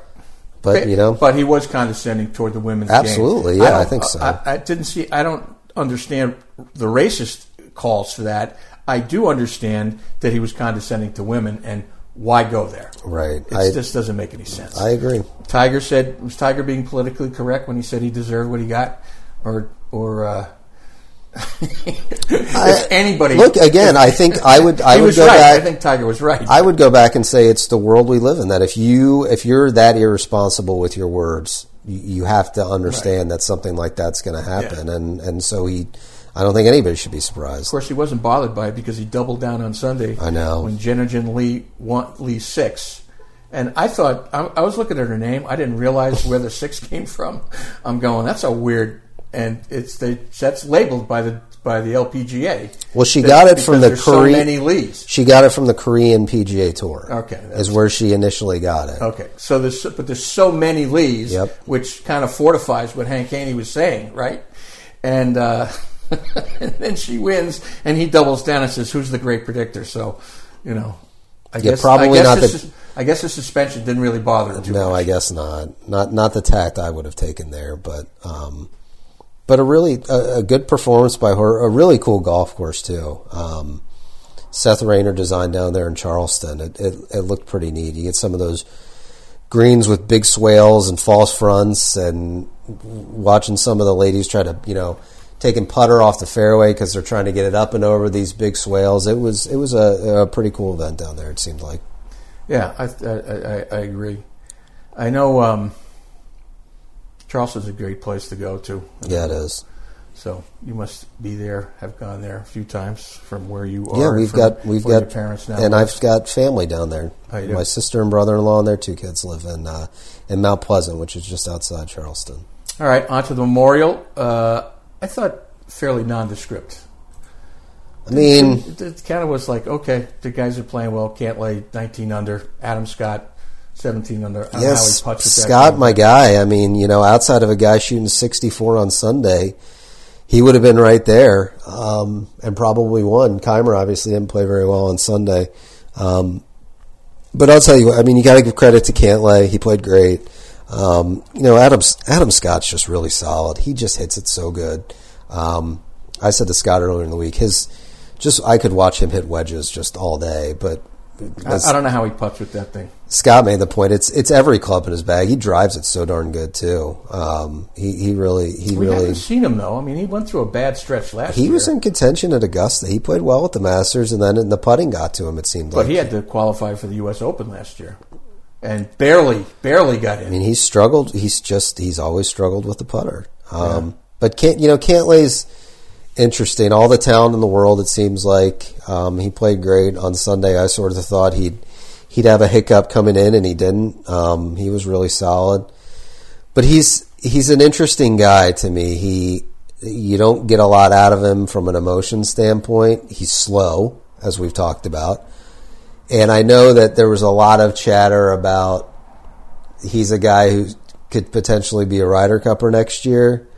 [SPEAKER 2] but you know
[SPEAKER 1] but he was condescending toward the women's game.
[SPEAKER 2] Absolutely, yeah,
[SPEAKER 1] don't-
[SPEAKER 2] I think so.
[SPEAKER 1] I, I didn't see. I don't understand the racist calls for that. I do understand that he was condescending to women, and why go there?
[SPEAKER 2] right
[SPEAKER 1] It just doesn't make any sense.
[SPEAKER 2] I agree
[SPEAKER 1] Tiger said was Tiger being politically correct when he said he deserved what he got, or or uh, (laughs) anybody
[SPEAKER 2] look again I think I would I (laughs) would
[SPEAKER 1] was
[SPEAKER 2] go
[SPEAKER 1] right.
[SPEAKER 2] back
[SPEAKER 1] I think Tiger was right.
[SPEAKER 2] I would go back and say it's the world we live in. That if you if you're that irresponsible with your words, you, you have to understand that something like that's going to happen. And and so he, I don't think anybody should be surprised.
[SPEAKER 1] Of course, he wasn't bothered by it because he doubled down on Sunday.
[SPEAKER 2] I know.
[SPEAKER 1] when Jeongeun Lee won Lee six, and I thought I, I was looking at her name. I didn't realize where the six (laughs) came from. I'm going. That's a weird, and it's the that's labeled by the by the LPGA.
[SPEAKER 2] Well, she
[SPEAKER 1] That-
[SPEAKER 2] got it from the
[SPEAKER 1] so
[SPEAKER 2] Korean.
[SPEAKER 1] many Lees.
[SPEAKER 2] She got it from the Korean PGA Tour.
[SPEAKER 1] Okay,
[SPEAKER 2] is where she initially got it.
[SPEAKER 1] Okay, so there's but there's so many Lees,
[SPEAKER 2] Yep.
[SPEAKER 1] which kind of fortifies what Hank Haney was saying, right? And, uh, (laughs) and then she wins, and he doubles down and says, "Who's the great predictor?" So, you know, I
[SPEAKER 2] Yeah,
[SPEAKER 1] guess
[SPEAKER 2] probably
[SPEAKER 1] I guess
[SPEAKER 2] not
[SPEAKER 1] the, sus- I guess the suspension didn't really bother him
[SPEAKER 2] No,
[SPEAKER 1] much.
[SPEAKER 2] I guess not. Not not the tact I would have taken there, but um, but a really a, a good performance by her. A really cool golf course too. Um, Seth Rayner designed down there in Charleston. It, it it looked pretty neat. You get some of those greens with big swales and false fronts, and watching some of the ladies try to you know taking putter off the fairway because they're trying to get it up and over these big swales. It was it was a, a pretty cool event down there. It seemed like.
[SPEAKER 1] Yeah, I, I, I, I agree. I know um, Charleston's a great place to go to.
[SPEAKER 2] Yeah, it is.
[SPEAKER 1] So you must be there, have gone there a few times from where you are.
[SPEAKER 2] Yeah, we've got we've got
[SPEAKER 1] parents now.
[SPEAKER 2] and. I've got family down there.
[SPEAKER 1] Oh?
[SPEAKER 2] My sister and brother-in-law and their two kids live in uh, in Mount Pleasant, which is just outside Charleston.
[SPEAKER 1] All right, on to the memorial. Uh, I thought fairly nondescript.
[SPEAKER 2] I mean,
[SPEAKER 1] it, it kind of was like, okay, the guys are playing well. Cantlay 19 under. Adam Scott, 17 under. I don't know
[SPEAKER 2] yes,
[SPEAKER 1] how he putts with that
[SPEAKER 2] Scott, my guy. I mean, you know, outside of a guy shooting 64 on Sunday, he would have been right there um, and probably won. Kaymer obviously didn't play very well on Sunday. Um, but I'll tell you, what, I mean, you got to give credit to Cantlay. He played great. Um, you know, Adam Adam Scott's just really solid. He just hits it so good. Um, I said to Scott earlier in the week, his just I could watch him hit wedges just all day. But
[SPEAKER 1] I, I don't know how he puts with that thing.
[SPEAKER 2] Scott made the point. It's it's every club in his bag. He drives it so darn good too. Um, he he really he
[SPEAKER 1] We
[SPEAKER 2] really
[SPEAKER 1] haven't seen him though. I mean, he went through a bad stretch last year.
[SPEAKER 2] he
[SPEAKER 1] year.
[SPEAKER 2] was in contention at Augusta. He played well at the Masters, and then the putting got to him. It seemed
[SPEAKER 1] but
[SPEAKER 2] like
[SPEAKER 1] he had to qualify for the U.S. Open last year, and barely, barely got in.
[SPEAKER 2] I mean, he's struggled. He's just he's always struggled with the putter. Um, But can't you know Cantlay's interesting. All the talent in the world. It seems like um, he played great on Sunday. I sort of thought he'd he'd have a hiccup coming in, and he didn't. Um, he was really solid. But he's he's an interesting guy to me. He you don't get a lot out of him from an emotion standpoint. He's slow, as we've talked about. And I know that there was a lot of chatter about he's a guy who could potentially be a Ryder Cupper next year.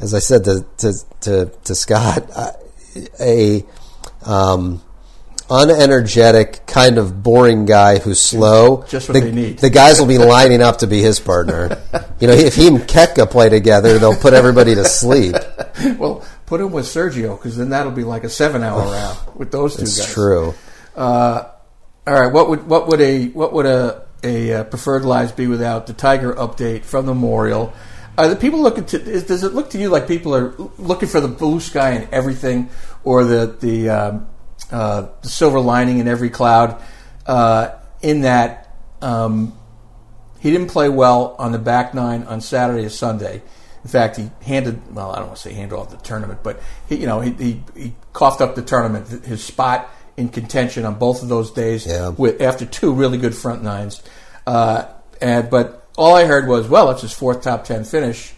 [SPEAKER 2] As I said to to to, to Scott, (laughs) a um, unenergetic, kind of boring guy who's slow.
[SPEAKER 1] Just what
[SPEAKER 2] the,
[SPEAKER 1] they need.
[SPEAKER 2] The guys will be lining up to be his partner. (laughs) you know, if he and Koepka play together, they'll put everybody to sleep. (laughs)
[SPEAKER 1] well, put him with Sergio because then that'll be like a seven-hour round with those two
[SPEAKER 2] It's
[SPEAKER 1] guys.
[SPEAKER 2] true.
[SPEAKER 1] Uh, all right, what would what would a what would a a uh, preferred lives be without the Tiger update from the Memorial? Are the people looking to? Is, does it look to you like people are looking for the blue sky in everything, or the the, um, uh, the silver lining in every cloud? Uh, in that um, he didn't play well on the back nine on Saturday or Sunday. In fact, he handed well, I don't want to say handed off the tournament, but he, you know, he, he, he coughed up the tournament. His spot in contention on both of those days
[SPEAKER 2] Yeah.
[SPEAKER 1] with after two really good front nines. Uh, and but all I heard was, well, it's his fourth top ten finish.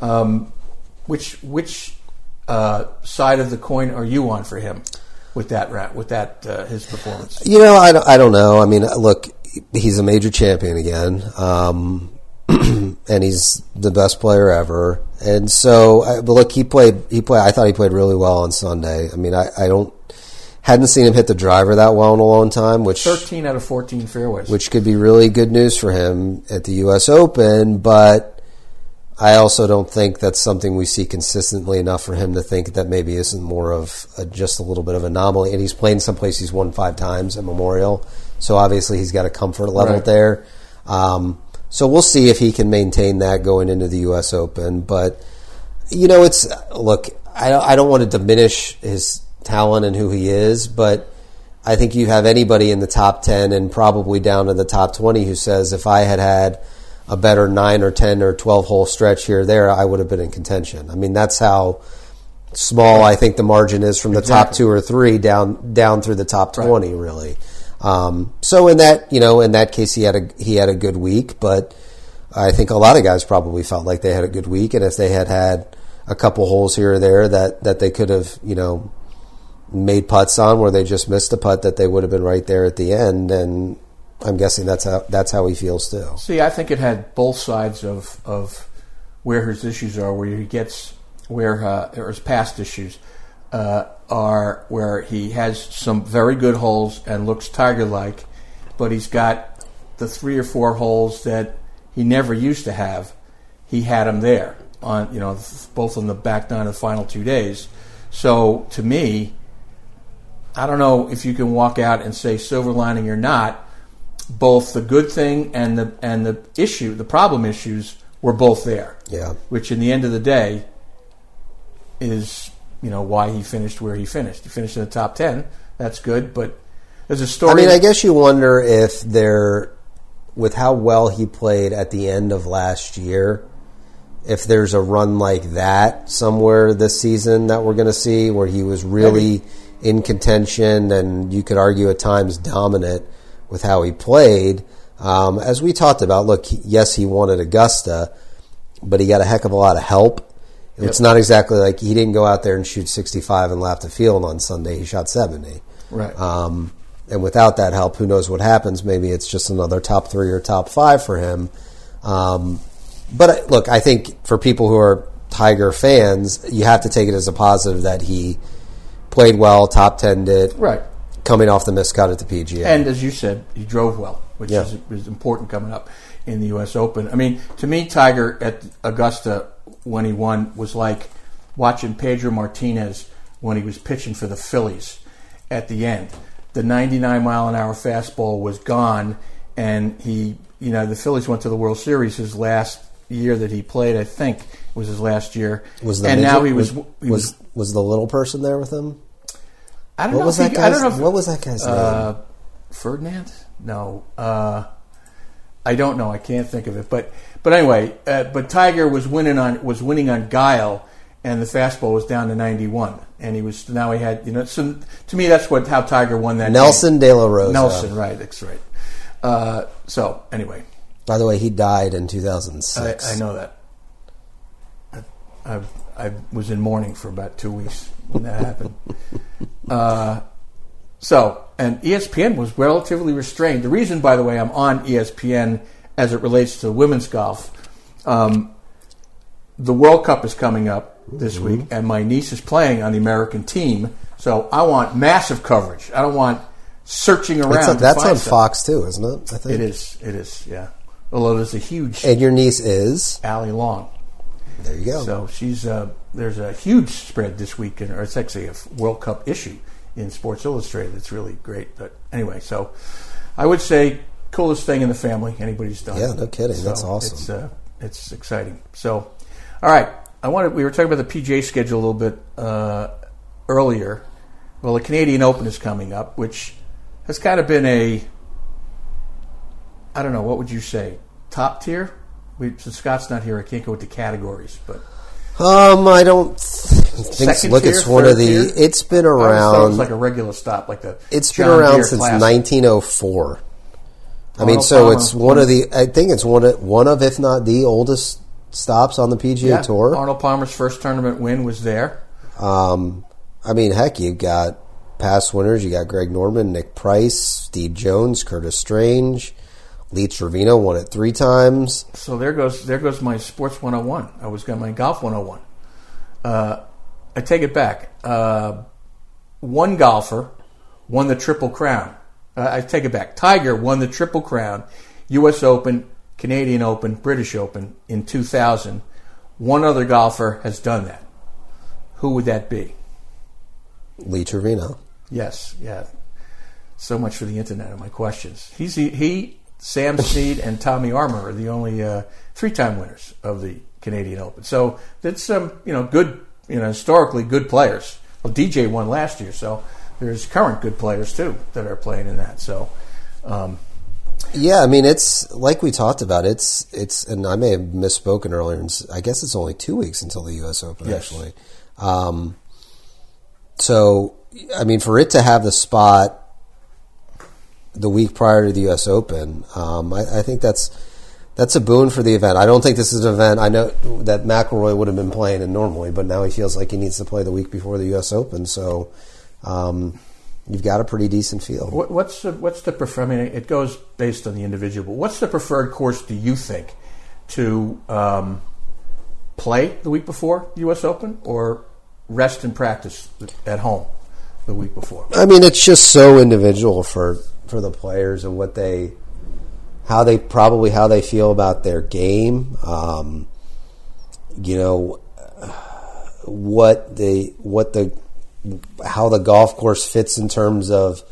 [SPEAKER 1] Um, which which uh, side of the coin are you on for him? with that ra- with that uh, his performance.
[SPEAKER 2] You know, I don't, I don't know. I mean, look, he's a major champion again, um, (clears throat) and he's the best player ever. And so, but look, he played. He played. I thought he played really well on Sunday. I mean, I, I don't hadn't seen him hit the driver that well in a long time, which
[SPEAKER 1] Thirteen out of fourteen fairways.
[SPEAKER 2] which could be really good news for him at the U.S. Open. But I also don't think that's something we see consistently enough for him to think that maybe isn't more of a, just a little bit of anomaly. And he's played in some place he's won five times at Memorial, so obviously he's got a comfort level
[SPEAKER 1] Right.
[SPEAKER 2] there. Um, so we'll see if he can maintain that going into the U.S. Open. But you know, it's look. I I don't want to diminish his talent and who he is, but I think you have anybody in the top ten and probably down to the top twenty who says if I had had a better nine or ten or twelve hole stretch here or there, I would have been in contention. I mean, that's how small I think the margin is from the top two or three down down through the top twenty, really. Um, so in that you know in that case he had a he had a good week, but I think a lot of guys probably felt like they had a good week, and if they had had a couple holes here or there that that they could have you know made putts on where they just missed a putt that they would have been right there at the end, and I'm guessing that's how that's how he feels too.
[SPEAKER 1] See, I think it had both sides of of where his issues are, where he gets where uh, or his past issues uh, are, where he has some very good holes and looks Tiger like, but he's got the three or four holes that he never used to have. He had them there on you know both on the back nine of the final two days. So to me, I don't know if you can walk out and say silver lining or not. Both the good thing and the and the issue, the problem issues, were both there.
[SPEAKER 2] Yeah.
[SPEAKER 1] Which, in the end of the day, is you know why he finished where he finished. He finished in the top ten. That's good, but there's a story.
[SPEAKER 2] I mean, I guess you wonder if they're with how well he played at the end of last year. If there's a run like that somewhere this season that we're going to see, where he was really in contention and you could argue at times dominant with how he played. Um, as we talked about, look, yes, he won at Augusta, but he got a heck of a lot of help. It's not exactly like he didn't go out there and shoot 65 and lap the field on Sunday. He shot 70.
[SPEAKER 1] right.
[SPEAKER 2] Um, and without that help, who knows what happens? Maybe it's just another top three or top five for him. Um, but uh, look, I think for people who are Tiger fans, you have to take it as a positive that he played well, top ten did,
[SPEAKER 1] right.
[SPEAKER 2] coming off the miscut at the PGA.
[SPEAKER 1] And as you said, he drove well, which
[SPEAKER 2] Yeah.
[SPEAKER 1] is, is important coming up in the U.S. Open. I mean, to me, Tiger at Augusta when he won was like watching Pedro Martinez when he was pitching for the Phillies at the end. The 99 mile an hour fastball was gone, and he, you know, the Phillies went to the World Series his last year that he played. I think was his last year.
[SPEAKER 2] was the
[SPEAKER 1] and
[SPEAKER 2] midget-
[SPEAKER 1] now he was,
[SPEAKER 2] was,
[SPEAKER 1] he was,
[SPEAKER 2] was the little person there with him?
[SPEAKER 1] I don't
[SPEAKER 2] What
[SPEAKER 1] know
[SPEAKER 2] was that
[SPEAKER 1] he. I don't know if,
[SPEAKER 2] what was that guy's name?
[SPEAKER 1] uh, Ferdinand? No, uh, I don't know. I can't think of it. But but anyway, uh, but Tiger was winning on was winning on guile, and the fastball was down to ninety one, and he was now he had you know. So to me, that's what how Tiger won that.
[SPEAKER 2] Nelson De La. Rosa.
[SPEAKER 1] Nelson, right? That's right. Uh, so anyway,
[SPEAKER 2] By the way, he died in
[SPEAKER 1] I,
[SPEAKER 2] 2006.
[SPEAKER 1] I know that. I, I, was in mourning for about two weeks when that happened. (laughs) Uh, so, and ESPN was relatively restrained. The reason, by the way, I'm on ESPN as it relates to women's golf, um, the World Cup is coming up this
[SPEAKER 2] Mm-hmm.
[SPEAKER 1] week, and my niece is playing on the American team. So I want massive coverage. I don't want searching around.
[SPEAKER 2] That's, on,
[SPEAKER 1] to
[SPEAKER 2] that's on
[SPEAKER 1] stuff.
[SPEAKER 2] Fox too, isn't it? I think
[SPEAKER 1] It is. It is. Yeah. Although there's a huge
[SPEAKER 2] And your niece is.
[SPEAKER 1] Allie Long.
[SPEAKER 2] There you go.
[SPEAKER 1] So she's uh, there's a huge spread this week, in, or it's actually a World Cup issue in Sports Illustrated. It's really great. But anyway, so I would say coolest thing in the family anybody's done.
[SPEAKER 2] Yeah, no kidding.
[SPEAKER 1] So
[SPEAKER 2] That's awesome.
[SPEAKER 1] It's uh, it's exciting. So, all right, I wanted we were talking about the PGA schedule a little bit uh, earlier. Well, the Canadian Open is coming up, which has kind of been a I don't know what would you say top tier. We, so Scott's not here. I can't go into categories, but
[SPEAKER 2] Um, I don't think.
[SPEAKER 1] Second
[SPEAKER 2] Look,
[SPEAKER 1] tier,
[SPEAKER 2] it's one of the.
[SPEAKER 1] tier?
[SPEAKER 2] It's been
[SPEAKER 1] I always thought it
[SPEAKER 2] around.
[SPEAKER 1] was like a regular stop, like the
[SPEAKER 2] it's been around
[SPEAKER 1] Deere
[SPEAKER 2] since
[SPEAKER 1] Classic.
[SPEAKER 2] 1904. I mean, so it's one of the. I think it's one of one of, if not the oldest stops on the PGA
[SPEAKER 1] Yeah,
[SPEAKER 2] Tour.
[SPEAKER 1] Arnold Palmer's first tournament win was there.
[SPEAKER 2] Um, I mean, heck, you've got past winners, you got Greg Norman, Nick Price, Steve Jones, Curtis Strange, Lee Trevino won it three times.
[SPEAKER 1] So there goes there goes my sports 101. I was got my golf 101. Uh, I take it back. Uh, one golfer won the Triple Crown. Uh, I take it back. Tiger won the Triple Crown, U.S. Open, Canadian Open, British Open in 2000. One other golfer has done that. Who would that be?
[SPEAKER 2] Lee Trevino.
[SPEAKER 1] Yes, yeah. So much for the internet and my questions. He's he, he Sam Snead and Tommy Armour are the only uh, three-time winners of the Canadian Open. So that's some um, you know good you know historically good players. Well, DJ won last year, so there's current good players too that are playing in that. So. Um,
[SPEAKER 2] yeah, I mean it's like we talked about. It's it's and I may have misspoken earlier. And I guess it's only two weeks until the U.S. Open yes. actually. Um, so I mean, for it to have the spot the week prior to the U.S. Open, um, I, I, think that's that's a boon for the event. I don't think this is an event. I know that McIlroy would have been playing it normally, but now he feels like he needs to play the week before the U.S. Open. So um, you've got a pretty decent field.
[SPEAKER 1] What, what's the, what's the preferred? I mean, it goes based on the individual. But What's the preferred course? Do you think to um, play the week before U.S. Open or rest and practice at home the week before?
[SPEAKER 2] I mean, it's just so individual for for the players and what they how they probably how they feel about their game. Um, you know what the what the how the golf course fits in terms of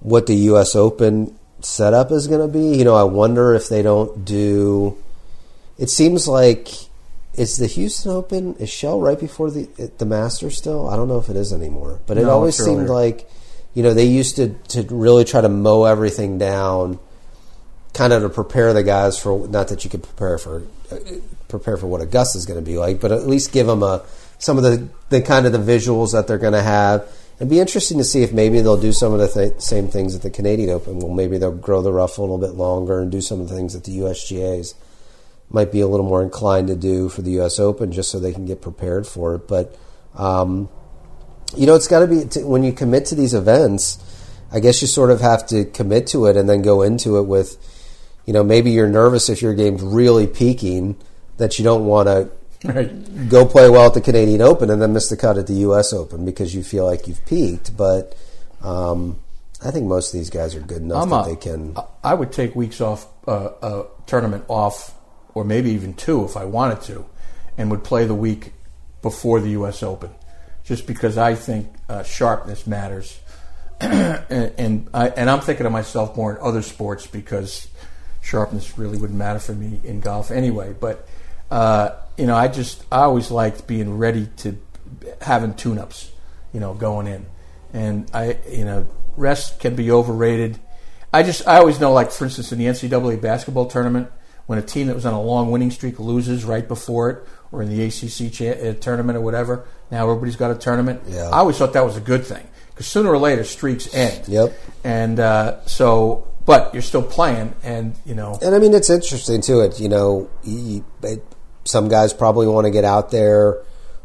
[SPEAKER 2] what the U.S. Open setup is going to be. You know, I wonder if they don't do. It seems like is the Houston Open is Shell right before the the Masters still? I don't know if it is anymore, but it no, always seemed like you know they used to to really try to mow everything down, kind of to prepare the guys for not that you could prepare for prepare for what Augusta is going to be like, but at least give them a some of the the kind of the visuals that they're going to have. It'd be interesting to see if maybe they'll do some of the th- same things at the Canadian Open. Well, maybe they'll grow the rough a little bit longer and do some of the things that the USGA's might be a little more inclined to do for the U.S. Open, just so they can get prepared for it. But um, you know, it's got to be when you commit to these events. I guess you sort of have to commit to it and then go into it with, you know, maybe you're nervous if your game's really peaking that you don't want to right. go play well at the Canadian Open and then miss the cut at the U.S. Open because you feel like you've peaked. But um, I think most of these guys are good enough I'm that a, they can.
[SPEAKER 1] I would take weeks off, uh, a tournament off or maybe even two if I wanted to, and would play the week before the U.S. Open, just because I think uh, sharpness matters. and (clears throat) and, I, and I'm thinking of myself more in other sports because sharpness really wouldn't matter for me in golf anyway. But uh, you know, I just I always liked being ready to having tune-ups, you know, going in, and I you know rest can be overrated. I just I always know, like for instance, in the NCAA basketball tournament, when a team that was on a long winning streak loses right before it, or in the ACC cha- uh, tournament or whatever. Now everybody's got a tournament. Yeah. I always thought that was a good thing because sooner or later streaks end.
[SPEAKER 2] Yep.
[SPEAKER 1] And uh, so, but you're still playing, and you know.
[SPEAKER 2] And I mean, it's interesting too. It you know, you, it, some guys probably want to get out there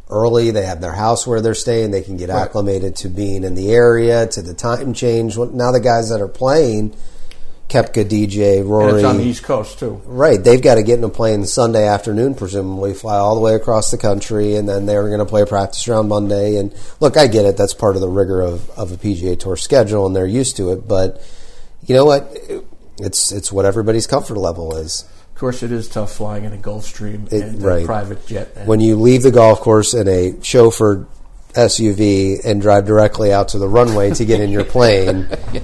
[SPEAKER 2] early. They have their house where they're staying. They can get right. acclimated to being in the area, to the time change. Now the guys that are playing Koepka, DJ, Rory.
[SPEAKER 1] And it's on the East Coast too.
[SPEAKER 2] Right, they've got to get in a plane Sunday afternoon, presumably fly all the way across the country, and then they're going to play a practice round Monday. And look, I get it; that's part of the rigor of, of a PGA Tour schedule, and they're used to it. But you know what? It's it's what everybody's comfort level is.
[SPEAKER 1] Of course, it is tough flying in a Gulfstream it, and right. a private jet.
[SPEAKER 2] when you leave the golf course in a chauffeured SUV and drive directly out to the runway to get in your (laughs) plane. yeah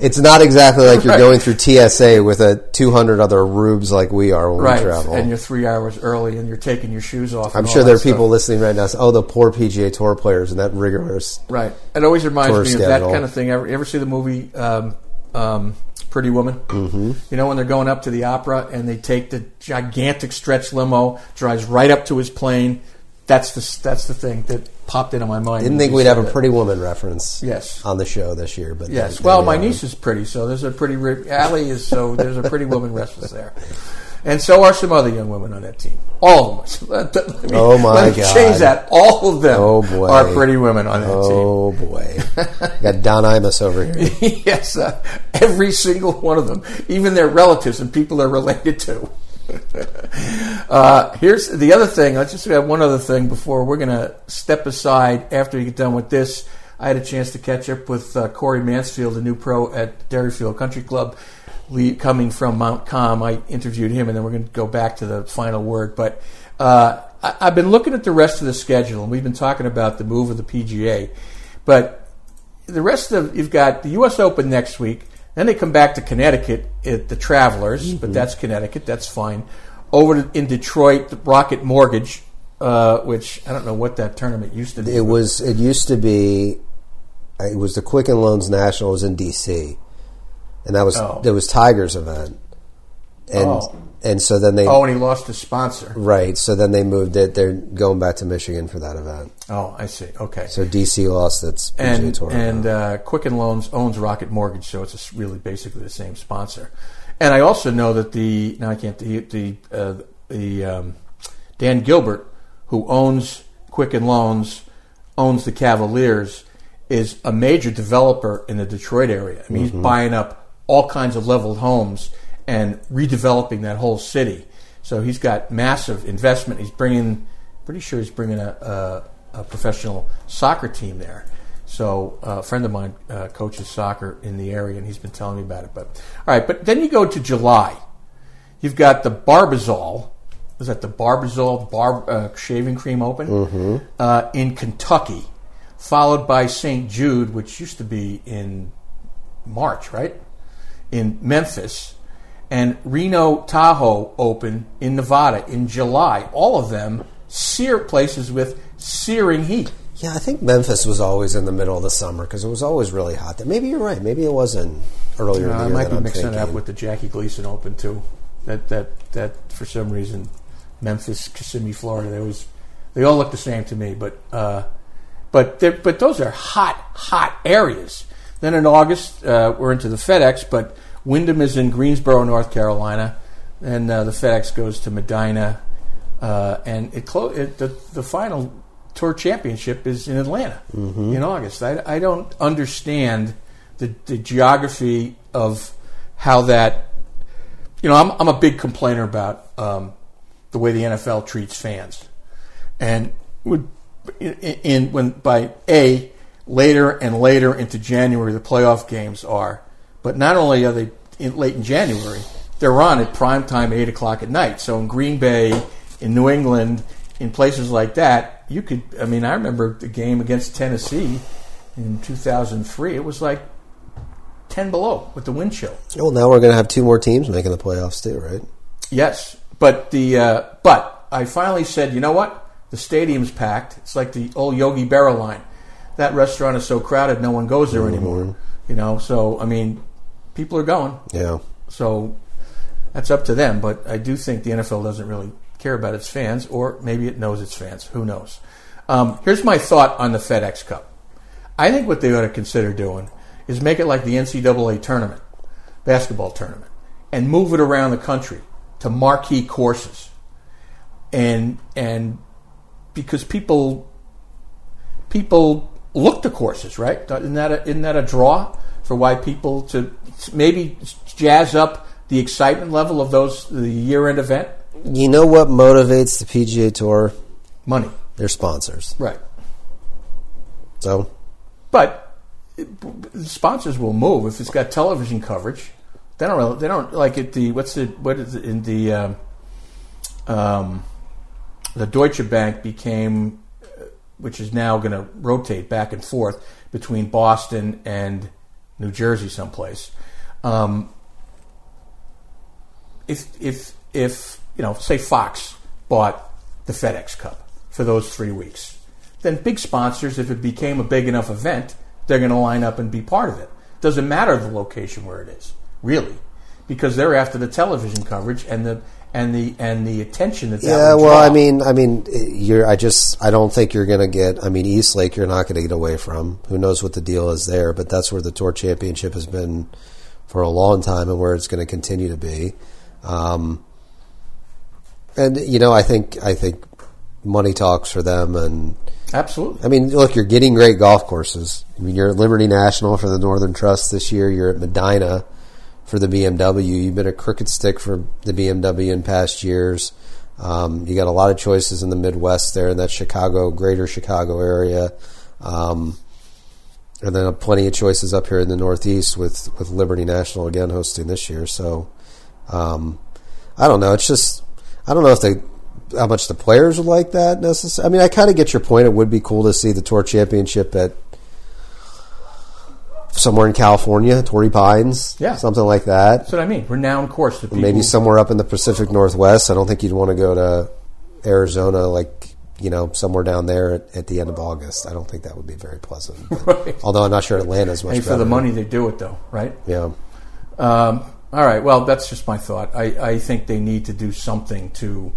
[SPEAKER 2] it's not exactly like you're right. going through TSA with a 200 other rubes like we are when
[SPEAKER 1] right.
[SPEAKER 2] we travel.
[SPEAKER 1] And you're three hours early and you're taking your shoes off.
[SPEAKER 2] I'm sure there are people listening right now. Say, oh, the poor PGA Tour players and that rigorous.
[SPEAKER 1] Right. It always reminds me schedule. of that kind of thing. Ever, ever see the movie um, um, Pretty Woman?
[SPEAKER 2] Mm-hmm.
[SPEAKER 1] You know when they're going up to the opera and they take the gigantic stretch limo, drives right up to his plane. That's the that's the thing that popped into my mind.
[SPEAKER 2] Didn't think we'd have a. Pretty Woman reference.
[SPEAKER 1] Yes.
[SPEAKER 2] on the show this year, but
[SPEAKER 1] Yes.
[SPEAKER 2] there-
[SPEAKER 1] Well,
[SPEAKER 2] there
[SPEAKER 1] my
[SPEAKER 2] are.
[SPEAKER 1] niece is pretty, so there's a pretty. Re- Allie is so there's a pretty woman reference there, and so are some other young women on that team. All of them. Let, (laughs) let me,
[SPEAKER 2] Oh, my
[SPEAKER 1] let me
[SPEAKER 2] God.
[SPEAKER 1] Change that. All of them
[SPEAKER 2] Oh, boy.
[SPEAKER 1] are pretty women on that team.
[SPEAKER 2] Oh boy, (laughs) got Don Imus over here.
[SPEAKER 1] team. yes, uh, every single one of them, even their relatives and people they're related to. (laughs) uh, here's the other thing. Let's just have one other thing before we're going to step aside after you get done with this. I had a chance to catch up with uh, Corey Mansfield, a new pro at Derryfield Country Club, le- coming from Montcalm. I interviewed him, and then we're going to go back to the final word. But uh, I- I've been looking at the rest of the schedule, and we've been talking about the move of the PGA. But the rest of you've got the U.S. Open next week. Then they come back to Connecticut at the Travelers, but mm-hmm. that's Connecticut. That's fine. Over to, in Detroit, the Rocket Mortgage, uh, which I don't know what that tournament used to be.
[SPEAKER 2] It was. It used to be. Uh, it was the Quicken Loans National. It was in D.C. and that was
[SPEAKER 1] Oh.
[SPEAKER 2] there was Tigers event, and
[SPEAKER 1] Oh.
[SPEAKER 2] And so then they
[SPEAKER 1] oh, and he lost his sponsor.
[SPEAKER 2] right. So then they moved it. They're going back to Michigan for that event.
[SPEAKER 1] Oh, I see. Okay.
[SPEAKER 2] So D.C. lost its PGA
[SPEAKER 1] and
[SPEAKER 2] Tour.
[SPEAKER 1] and uh, Quicken Loans owns Rocket Mortgage, so it's really basically the same sponsor. And I also know that the now I can't the the uh, the um, Dan Gilbert, who owns Quicken Loans, owns the Cavaliers, is a major developer in the Detroit area. I mean, he's buying up all kinds of leveled homes and redeveloping that whole city. So he's got massive investment. He's bringing, pretty sure he's bringing a, a, a professional soccer team there. So uh, a friend of mine uh, coaches soccer in the area, and he's been telling me about it. But all right, but then you go to July. You've got the Barbasol. Is that the Barbasol Bar uh, Shaving Cream Open uh, in Kentucky, followed by St. Jude, which used to be in March, right? In Memphis, and Reno Tahoe Open in Nevada in July. All of them sear places with searing heat.
[SPEAKER 2] yeah, I think Memphis was always in the middle of the summer because it was always really hot. Maybe you're right. Maybe it wasn't earlier in the
[SPEAKER 1] I
[SPEAKER 2] year.
[SPEAKER 1] might be
[SPEAKER 2] I'm
[SPEAKER 1] mixing it up with the Jackie Gleason Open too. That that that for some reason, Memphis, Kissimmee, Florida, they always they all look the same to me. But uh, but but those are hot hot areas. Then in August uh, we're into the FedEx, but Wyndham is in Greensboro, North Carolina, and uh, the FedEx goes to Medinah, uh, and it, clo- it the the final tour championship is in Atlanta in August. I, I don't understand the, the geography of how that. You know, I'm I'm a big complainer about um, the way the NFL treats fans, and would in, in when by a later and later into January the playoff games are, but not only are they in, late in January, they're on at prime time eight o'clock at night. So in Green Bay, in New England, in places like that, you could. I mean, I remember the game against Tennessee in 2003. It was like 10 below with the wind chill.
[SPEAKER 2] Well, now we're going to have two more teams making the playoffs too, right?
[SPEAKER 1] Yes, but the uh, but I finally said, you know what? The stadium's packed. It's like the old Yogi Berra line. That restaurant is so crowded, no one goes there anymore. You know, so I mean, people are going.
[SPEAKER 2] Yeah.
[SPEAKER 1] So that's up to them. But I do think the NFL doesn't really care about its fans, or maybe it knows its fans. Who knows? Um, here's my thought on the FedEx Cup. I think what they ought to consider doing is make it like the NCAA tournament, basketball tournament, and move it around the country to marquee courses. And and because people people look to courses, right? Isn't that a, isn't that a draw for why people to maybe jazz up the excitement level of those the year end event?
[SPEAKER 2] You know what motivates the PGA Tour?
[SPEAKER 1] Money,
[SPEAKER 2] Their sponsors.
[SPEAKER 1] right?
[SPEAKER 2] So
[SPEAKER 1] But sponsors will move if it's got television coverage. They don't. Really, they don't like it. The what's the what is it in the um, um, the Deutsche Bank became, uh, which is now going to rotate back and forth between Boston and New Jersey, someplace. Um, if if if you know, say Fox bought the FedEx Cup for those three weeks, then big sponsors, if it became a big enough event, they're going to line up and be part of it. Doesn't matter the location where it is, really, because they're after the television coverage and the and the and the attention that that
[SPEAKER 2] Yeah, well. I mean, I mean, you're. I just, I don't think you're going to get. I mean, East Lake, you're not going to get away from. Who knows what the deal is there? But that's where the tour championship has been for a long time, and where it's going to continue to be. Um, and you know, I think, I think money talks for them, and
[SPEAKER 1] absolutely.
[SPEAKER 2] I mean, look, you're getting great golf courses. I mean, you're at Liberty National for the Northern Trust this year. You're at Medinah for the BMW. You've been a Crooked Stick for the BMW in past years. Um, you got a lot of choices in the Midwest there in that Chicago, greater Chicago area. Um, and then plenty of choices up here in the Northeast with, with Liberty National again hosting this year. So, um, I don't know. It's just, I don't know if they, how much the players would like that necessarily. I mean, I kind of get your point. It would be cool to see the Tour Championship at somewhere in California, Torrey Pines,
[SPEAKER 1] Yeah.
[SPEAKER 2] something like that.
[SPEAKER 1] That's what I mean. Renowned course that
[SPEAKER 2] Maybe somewhere up in the Pacific Northwest. I don't think you'd want to go to Arizona, like you know, somewhere down there at, at the end of August. I don't think that would be very pleasant. (laughs)
[SPEAKER 1] Right.
[SPEAKER 2] Although I'm not sure Atlanta's much
[SPEAKER 1] Hey,
[SPEAKER 2] better.
[SPEAKER 1] for the money they do it though, right?
[SPEAKER 2] Yeah.
[SPEAKER 1] Um, all right. Well, that's just my thought. I, I think they need to do something to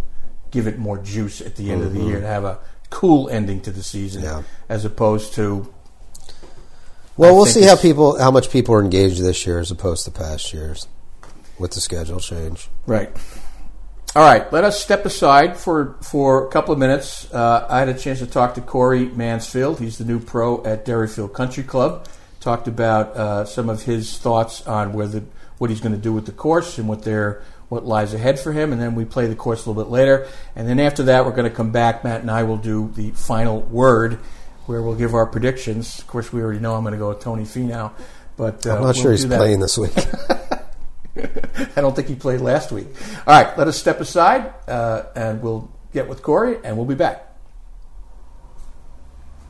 [SPEAKER 1] give it more juice at the end of the year to have a cool ending to the season,
[SPEAKER 2] Mm-hmm. Yeah.
[SPEAKER 1] as opposed to
[SPEAKER 2] Well,
[SPEAKER 1] I
[SPEAKER 2] we'll see how people, how much people are engaged this year as opposed to past years with the schedule change.
[SPEAKER 1] right. All right. Let us step aside for for a couple of minutes. Uh, I had a chance to talk to Corey Mansfield. He's the new pro at Derryfield Country Club. Talked about uh, some of his thoughts on whether what he's going to do with the course and what their what lies ahead for him, and then we play the course a little bit later. And then after that, we're going to come back. Matt and I will do the final word, where we'll give our predictions. Of course, we already know I'm going to go with Tony Finau, but uh,
[SPEAKER 2] I'm not
[SPEAKER 1] we'll
[SPEAKER 2] sure he's
[SPEAKER 1] that.
[SPEAKER 2] playing this week. (laughs) (laughs)
[SPEAKER 1] I don't think he played last week. All right, let us step aside, uh, and we'll get with Corey, and we'll be back.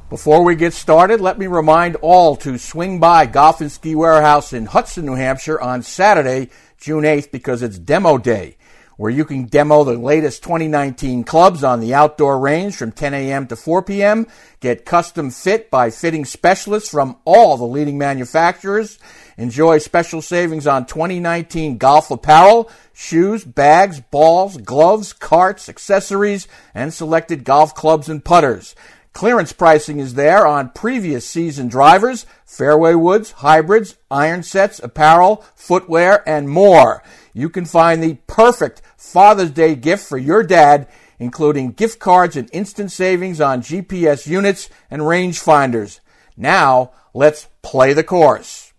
[SPEAKER 1] Before we get started, let me remind all to swing by Golf and Ski Warehouse in Hudson, New Hampshire on Saturday, June 8th, because it's demo day, where you can demo the latest 2019 clubs on the outdoor range from 10 a.m. to 4 p.m., get custom fit by fitting specialists from all the leading manufacturers, enjoy special savings on 2019 golf apparel, shoes, bags, balls, gloves, carts, accessories, and selected golf clubs and putters. Clearance pricing is there on previous season drivers, fairway woods, hybrids, iron sets, apparel, footwear, and more. You can find the perfect Father's Day gift for your dad, including gift cards and instant savings on GPS units and rangefinders. Now, let's play the course.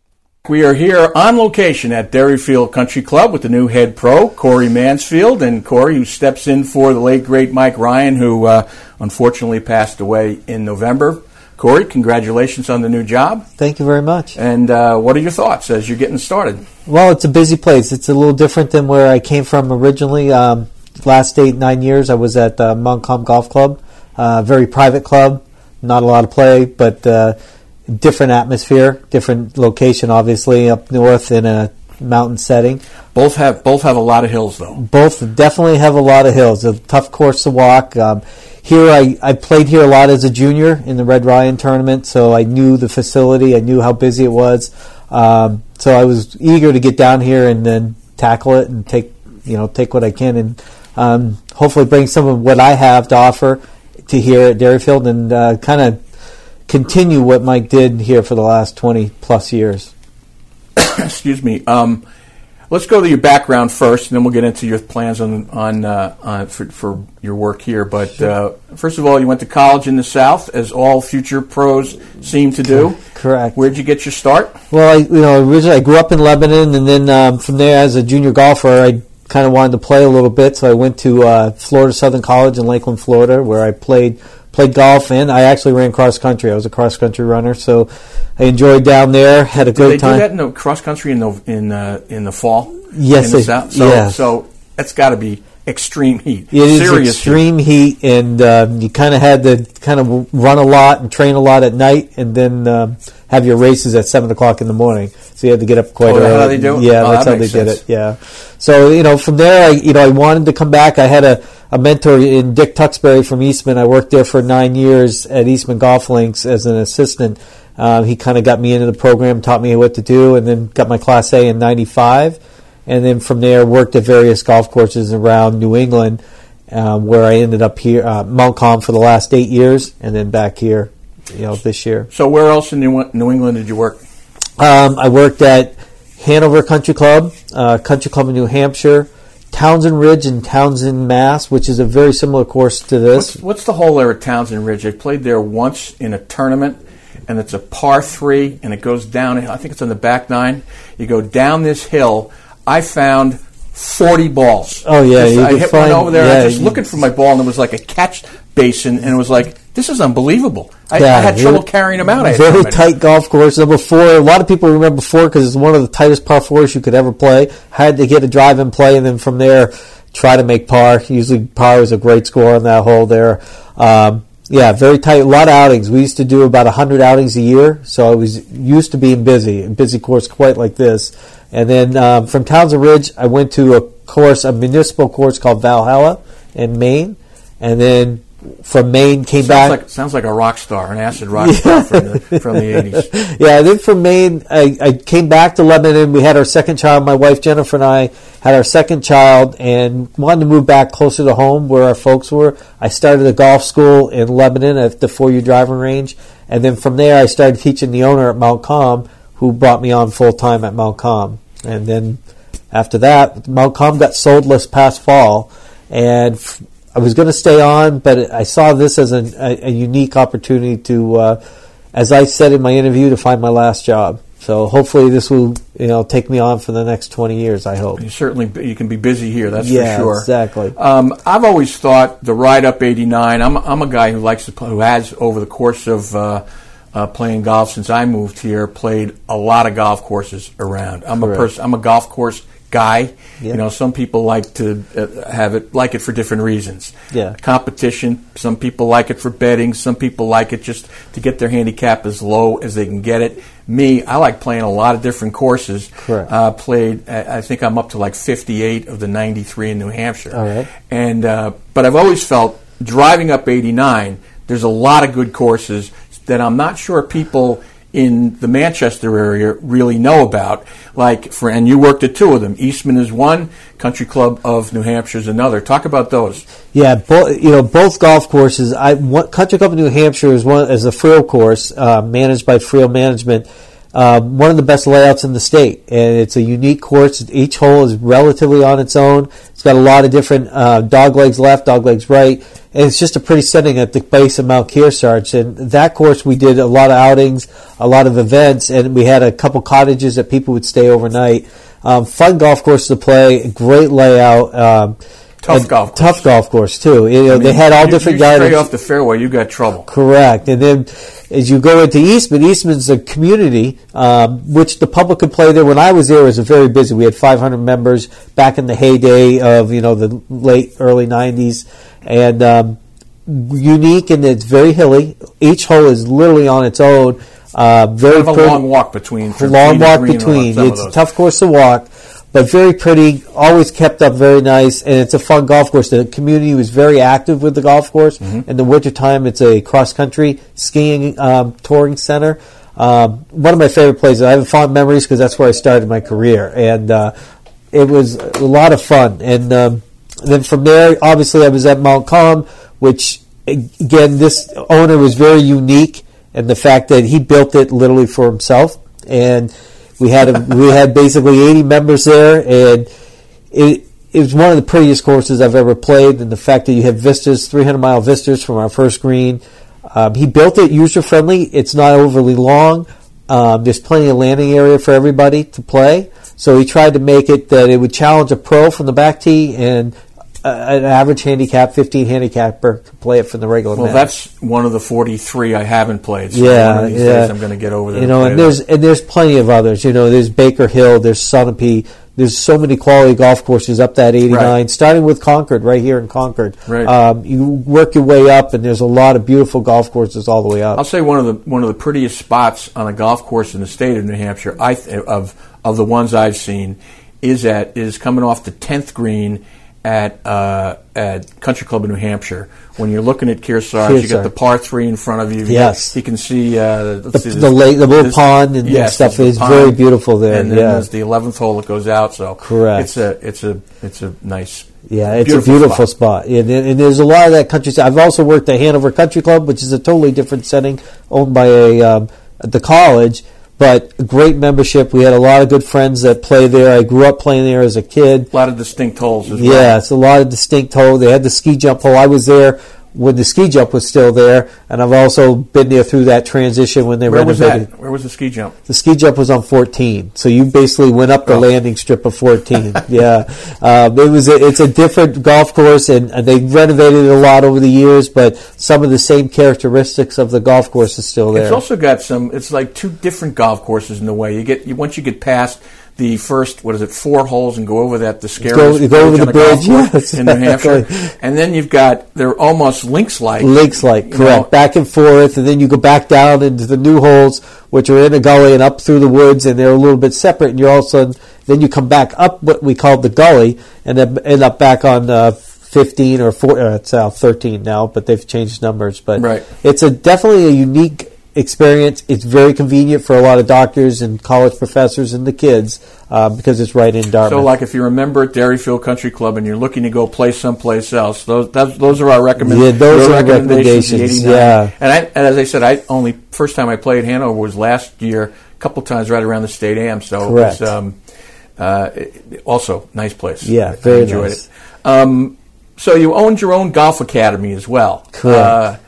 [SPEAKER 1] We are here on location at Derryfield Country Club with the new head pro, Corey Mansfield, and Corey, who steps in for the late great Mike Ryan, who uh, unfortunately passed away in November. Corey, congratulations on the new job.
[SPEAKER 3] Thank you very much.
[SPEAKER 1] And uh, what are your thoughts as you're getting started?
[SPEAKER 3] Well, it's a busy place. It's a little different than where I came from originally. Um, last eight, nine years, I was at uh, Montcalm Golf Club, uh, very private club, not a lot of play, but uh, different atmosphere, different location, obviously, up north in a mountain setting.
[SPEAKER 1] Both have both have a lot of hills, though.
[SPEAKER 3] Both definitely have a lot of hills. A tough course to walk. Um, here, I, I played here a lot as a junior in the Red Ryan tournament, so I knew the facility. I knew how busy it was. Um, so I was eager to get down here and then tackle it and take you know take what I can and um, hopefully bring some of what I have to offer to here at Derryfield and uh, kind of continue what Mike did here for the last twenty plus years. (coughs)
[SPEAKER 1] Excuse me. Um, let's go to your background first, and then we'll get into your plans on on, uh, on for, for your work here. But uh, first of all, you went to college in the South, as all future pros seem to do.
[SPEAKER 3] Correct.
[SPEAKER 1] Where'd you get your start?
[SPEAKER 3] Well, I, you know, originally I grew up in Lebanon, and then um, from there, as a junior golfer, I kind of wanted to play a little bit, so I went to uh, Florida Southern College in Lakeland, Florida, where I played played golf, and I actually ran cross country. I was a cross country runner, so I enjoyed down there. Had a
[SPEAKER 1] Did
[SPEAKER 3] great
[SPEAKER 1] they
[SPEAKER 3] time.
[SPEAKER 1] do that in the cross country in the in uh, in the fall?
[SPEAKER 3] Yes,
[SPEAKER 1] in the
[SPEAKER 3] they-
[SPEAKER 1] South? So,
[SPEAKER 3] yes.
[SPEAKER 1] so that's got to be extreme heat.
[SPEAKER 3] It is
[SPEAKER 1] Serious heat.
[SPEAKER 3] extreme heat, and um, you kind of had to kind of run a lot and train a lot at night, and then um, have your races at seven o'clock in the morning. So you had to get up quite
[SPEAKER 1] Oh,
[SPEAKER 3] early.
[SPEAKER 1] how they do it?
[SPEAKER 3] Yeah,
[SPEAKER 1] Oh,
[SPEAKER 3] that's
[SPEAKER 1] that
[SPEAKER 3] how they
[SPEAKER 1] makes
[SPEAKER 3] did it. Yeah. So you know, from there, I you know, I wanted to come back. I had a, a mentor in Dick Tuxbury from Eastman. I worked there for nine years at Eastman Golf Links as an assistant. Um, he kind of got me into the program, taught me what to do, and then got my Class A in '95 and then from there worked at various golf courses around New England, um, where I ended up here uh, Montcalm for the last eight years, and then back here, you know, this year.
[SPEAKER 1] So where else in New, New England did you work?
[SPEAKER 3] Um, I worked at Hanover Country Club, uh, Country Club in New Hampshire, Townsend Ridge in Townsend, Mass, which is a very similar course to this.
[SPEAKER 1] What's, what's the hole there at Townsend Ridge? I played there once in a tournament, and it's a par three, and it goes down. I think it's on the back nine. You go down this hill. I found 40 balls.
[SPEAKER 3] Oh, yeah,
[SPEAKER 1] Just- I hit
[SPEAKER 3] find-
[SPEAKER 1] one over there.
[SPEAKER 3] yeah,
[SPEAKER 1] I was just looking for my ball, and it was like a catch basin, and it was like, this is unbelievable. I, I had trouble carrying them out.
[SPEAKER 3] Very tight golf course. Number four. A lot of people remember four because it's one of the tightest par fours you could ever play. Had to get a drive and play, and then from there try to make par. Usually par is a great score on that hole there. Um, yeah, very tight. A lot of outings. We used to do about hundred outings a year, so I was used to being busy. A busy course quite like this. And then um, from Townsend Ridge, I went to a course, a municipal course called Valhalla in Maine, and then from Maine came
[SPEAKER 1] Sounds
[SPEAKER 3] back.
[SPEAKER 1] like, sounds like a rock star, an acid rock star from the, from the 80s. (laughs)
[SPEAKER 3] yeah, then from Maine, I, I came back to Lebanon. We had our second child. My wife Jennifer and I had our second child, and wanted to move back closer to home where our folks were. I started a golf school in Lebanon at the four-year driving range, and then from there, I started teaching the owner at Montcalm, who brought me on full time at Montcalm. And then after that, Montcalm got sold this past fall, and f- I was going to stay on, but I saw this as a, a, a unique opportunity to, uh, as I said in my interview, to find my last job. So hopefully this will, you know, take me on for the next 20 years, I hope.
[SPEAKER 1] You certainly you can be busy here. That's
[SPEAKER 3] Yeah,
[SPEAKER 1] for sure.
[SPEAKER 3] exactly.
[SPEAKER 1] Um, I've always thought the ride up 89. I'm I'm a guy who likes to play, who has over the course of uh, uh, playing golf since I moved here played a lot of golf courses around. I'm a
[SPEAKER 3] Correct.
[SPEAKER 1] person. I'm a golf course guy.
[SPEAKER 3] Yeah.
[SPEAKER 1] You know, some people like to uh, have it like it for different reasons.
[SPEAKER 3] Yeah.
[SPEAKER 1] Competition. Some people like it for betting. Some people like it just to get their handicap as low as they can get it. Me, I like playing a lot of different courses.
[SPEAKER 3] Correct.
[SPEAKER 1] Uh, played. I I think I'm up to like 58 of the 93 in New Hampshire.
[SPEAKER 3] All right.
[SPEAKER 1] And uh, but I've always felt driving up 89. There's a lot of good courses that I'm not sure people in the Manchester area really know about. Like for and you worked at two of them. Eastman is one. Country Club of New Hampshire is another. Talk about those.
[SPEAKER 3] Yeah, both you know both golf courses. I one, Country Club of New Hampshire is one is a Frio course uh, managed by Frio Management. Um, one of the best layouts in the state, and it's a unique course. Each hole is relatively on its own. It's got a lot of different uh, dog legs left, dog legs right, and it's just a pretty setting at the base of Mount Kearsarge. And that course, we did a lot of outings, a lot of events, and we had a couple cottages that people would stay overnight. Um, fun golf course to play, great layout. Um,
[SPEAKER 1] Tough golf course.
[SPEAKER 3] Tough golf course too. You know, they had all
[SPEAKER 1] You-
[SPEAKER 3] different
[SPEAKER 1] you
[SPEAKER 3] guys.
[SPEAKER 1] Straight off the fairway, you got trouble.
[SPEAKER 3] Correct. And then as you go into Eastman, Eastman's a community, um, which the public could play there. When I was there, it was very busy. We had 500 members back in the heyday of, you know, the late, early 90s. And um, unique and it's very hilly. Each hole is literally on its own. Uh, very
[SPEAKER 1] Kind of a
[SPEAKER 3] pretty-
[SPEAKER 1] long walk between.
[SPEAKER 3] long walk between. It's a tough course to walk, but very pretty. Always kept up very nice, and it's a fun golf course. The community was very active with the golf course.
[SPEAKER 1] Mm-hmm.
[SPEAKER 3] In the wintertime, it's a cross country skiing um, touring center. Um, one of my favorite places. I have fond memories because that's where I started my career, and uh, it was a lot of fun. And um, then from there, obviously, I was at Montcalm, which again, this owner was very unique, and the fact that he built it literally for himself, and we had a, we had basically 80 members there, and it. It was one of the prettiest courses I've ever played, and the fact that you have vistas, 300 mile vistas from our first green. Um, he built it user friendly. It's not overly long. Um, there's plenty of landing area for everybody to play. So he tried to make it that it would challenge a pro from the back tee and uh, an average handicap, 15 handicapper to play it from the regular
[SPEAKER 1] Well,
[SPEAKER 3] net.
[SPEAKER 1] that's one of the 43 I haven't played. So
[SPEAKER 3] yeah,
[SPEAKER 1] one of these
[SPEAKER 3] yeah.
[SPEAKER 1] days I'm going to get over there.
[SPEAKER 3] You
[SPEAKER 1] and
[SPEAKER 3] know,
[SPEAKER 1] play
[SPEAKER 3] and there's and there's plenty of others. You know, there's Baker Hill, there's Sunapee. There's so many quality golf courses up that 89,
[SPEAKER 1] Right.
[SPEAKER 3] starting with Concord, right here in Concord.
[SPEAKER 1] Right.
[SPEAKER 3] Um, you work your way up, and there's a lot of beautiful golf courses all the way up.
[SPEAKER 1] I'll say one of the one of the prettiest spots on a golf course in the state of New Hampshire, I th- of of the ones I've seen, is at is coming off the tenth green at uh, at Country Club in New Hampshire. When you're looking at Kearsarge, you got the par three in front of you. You
[SPEAKER 3] Yes.
[SPEAKER 1] you can see uh,
[SPEAKER 3] The,
[SPEAKER 1] see,
[SPEAKER 3] the lake, the little
[SPEAKER 1] this-
[SPEAKER 3] pond and,
[SPEAKER 1] yes,
[SPEAKER 3] stuff is very beautiful there.
[SPEAKER 1] And then
[SPEAKER 3] yeah,
[SPEAKER 1] there's the eleventh hole that goes out. So
[SPEAKER 3] Correct.
[SPEAKER 1] It's a it's a it's a nice.
[SPEAKER 3] Yeah, it's
[SPEAKER 1] beautiful
[SPEAKER 3] a beautiful
[SPEAKER 1] spot.
[SPEAKER 3] spot. And, and there's a lot of that country. I've also worked at Hanover Country Club, which is a totally different setting, owned by a um, the college, but great membership. We had a lot of good friends that play there. I grew up playing there as a kid.
[SPEAKER 1] A lot of distinct holes as
[SPEAKER 3] Yeah,
[SPEAKER 1] well.
[SPEAKER 3] it's a lot of distinct hole. They had the ski jump hole. I was there when the ski jump was still there, and I've also been there through that transition when they
[SPEAKER 1] Where was that? Where was the ski jump?
[SPEAKER 3] The ski jump was on 14, so you basically went up the
[SPEAKER 1] Oh.
[SPEAKER 3] landing strip of 14. (laughs) yeah, um, it was. A, it's a different golf course, and, and they renovated it a lot over the years. But some of the same characteristics of the golf course is still there.
[SPEAKER 1] It's also got some. It's like two different golf courses in a way. You get you, once you get past the first what is it four holes and go over that the scariest
[SPEAKER 3] you go over the
[SPEAKER 1] on a golf
[SPEAKER 3] bridge, yes,
[SPEAKER 1] in New (laughs) Hampshire, and then you've got they're almost links like
[SPEAKER 3] links like correct,
[SPEAKER 1] know.
[SPEAKER 3] back and forth, and then you go back down into the new holes, which are in a gully and up through the woods, and they're a little bit separate. And you're all of a sudden, then you come back up what we called the gully, and then end up back on uh, 15 or 4, uh, it's uh, 13 now, but they've changed numbers. But
[SPEAKER 1] Right.
[SPEAKER 3] it's a definitely a unique experience. It's very convenient for a lot of doctors and college professors and the kids uh, because it's right in Dartmouth.
[SPEAKER 1] So, like if you remember at Derryfield Country Club and you're looking to go play someplace else, those that, those are our recommendations.
[SPEAKER 3] Yeah, those are
[SPEAKER 1] recommendations.
[SPEAKER 3] recommendations, yeah.
[SPEAKER 1] and, I, and as I said, I only first time I played Hanover was last year, a couple times right around the state am. So
[SPEAKER 3] Correct.
[SPEAKER 1] it was um, uh, also nice place.
[SPEAKER 3] Yeah,
[SPEAKER 1] I
[SPEAKER 3] very
[SPEAKER 1] enjoyed
[SPEAKER 3] nice.
[SPEAKER 1] it. Um, so you owned your own golf academy as well.
[SPEAKER 3] Correct.
[SPEAKER 1] Uh,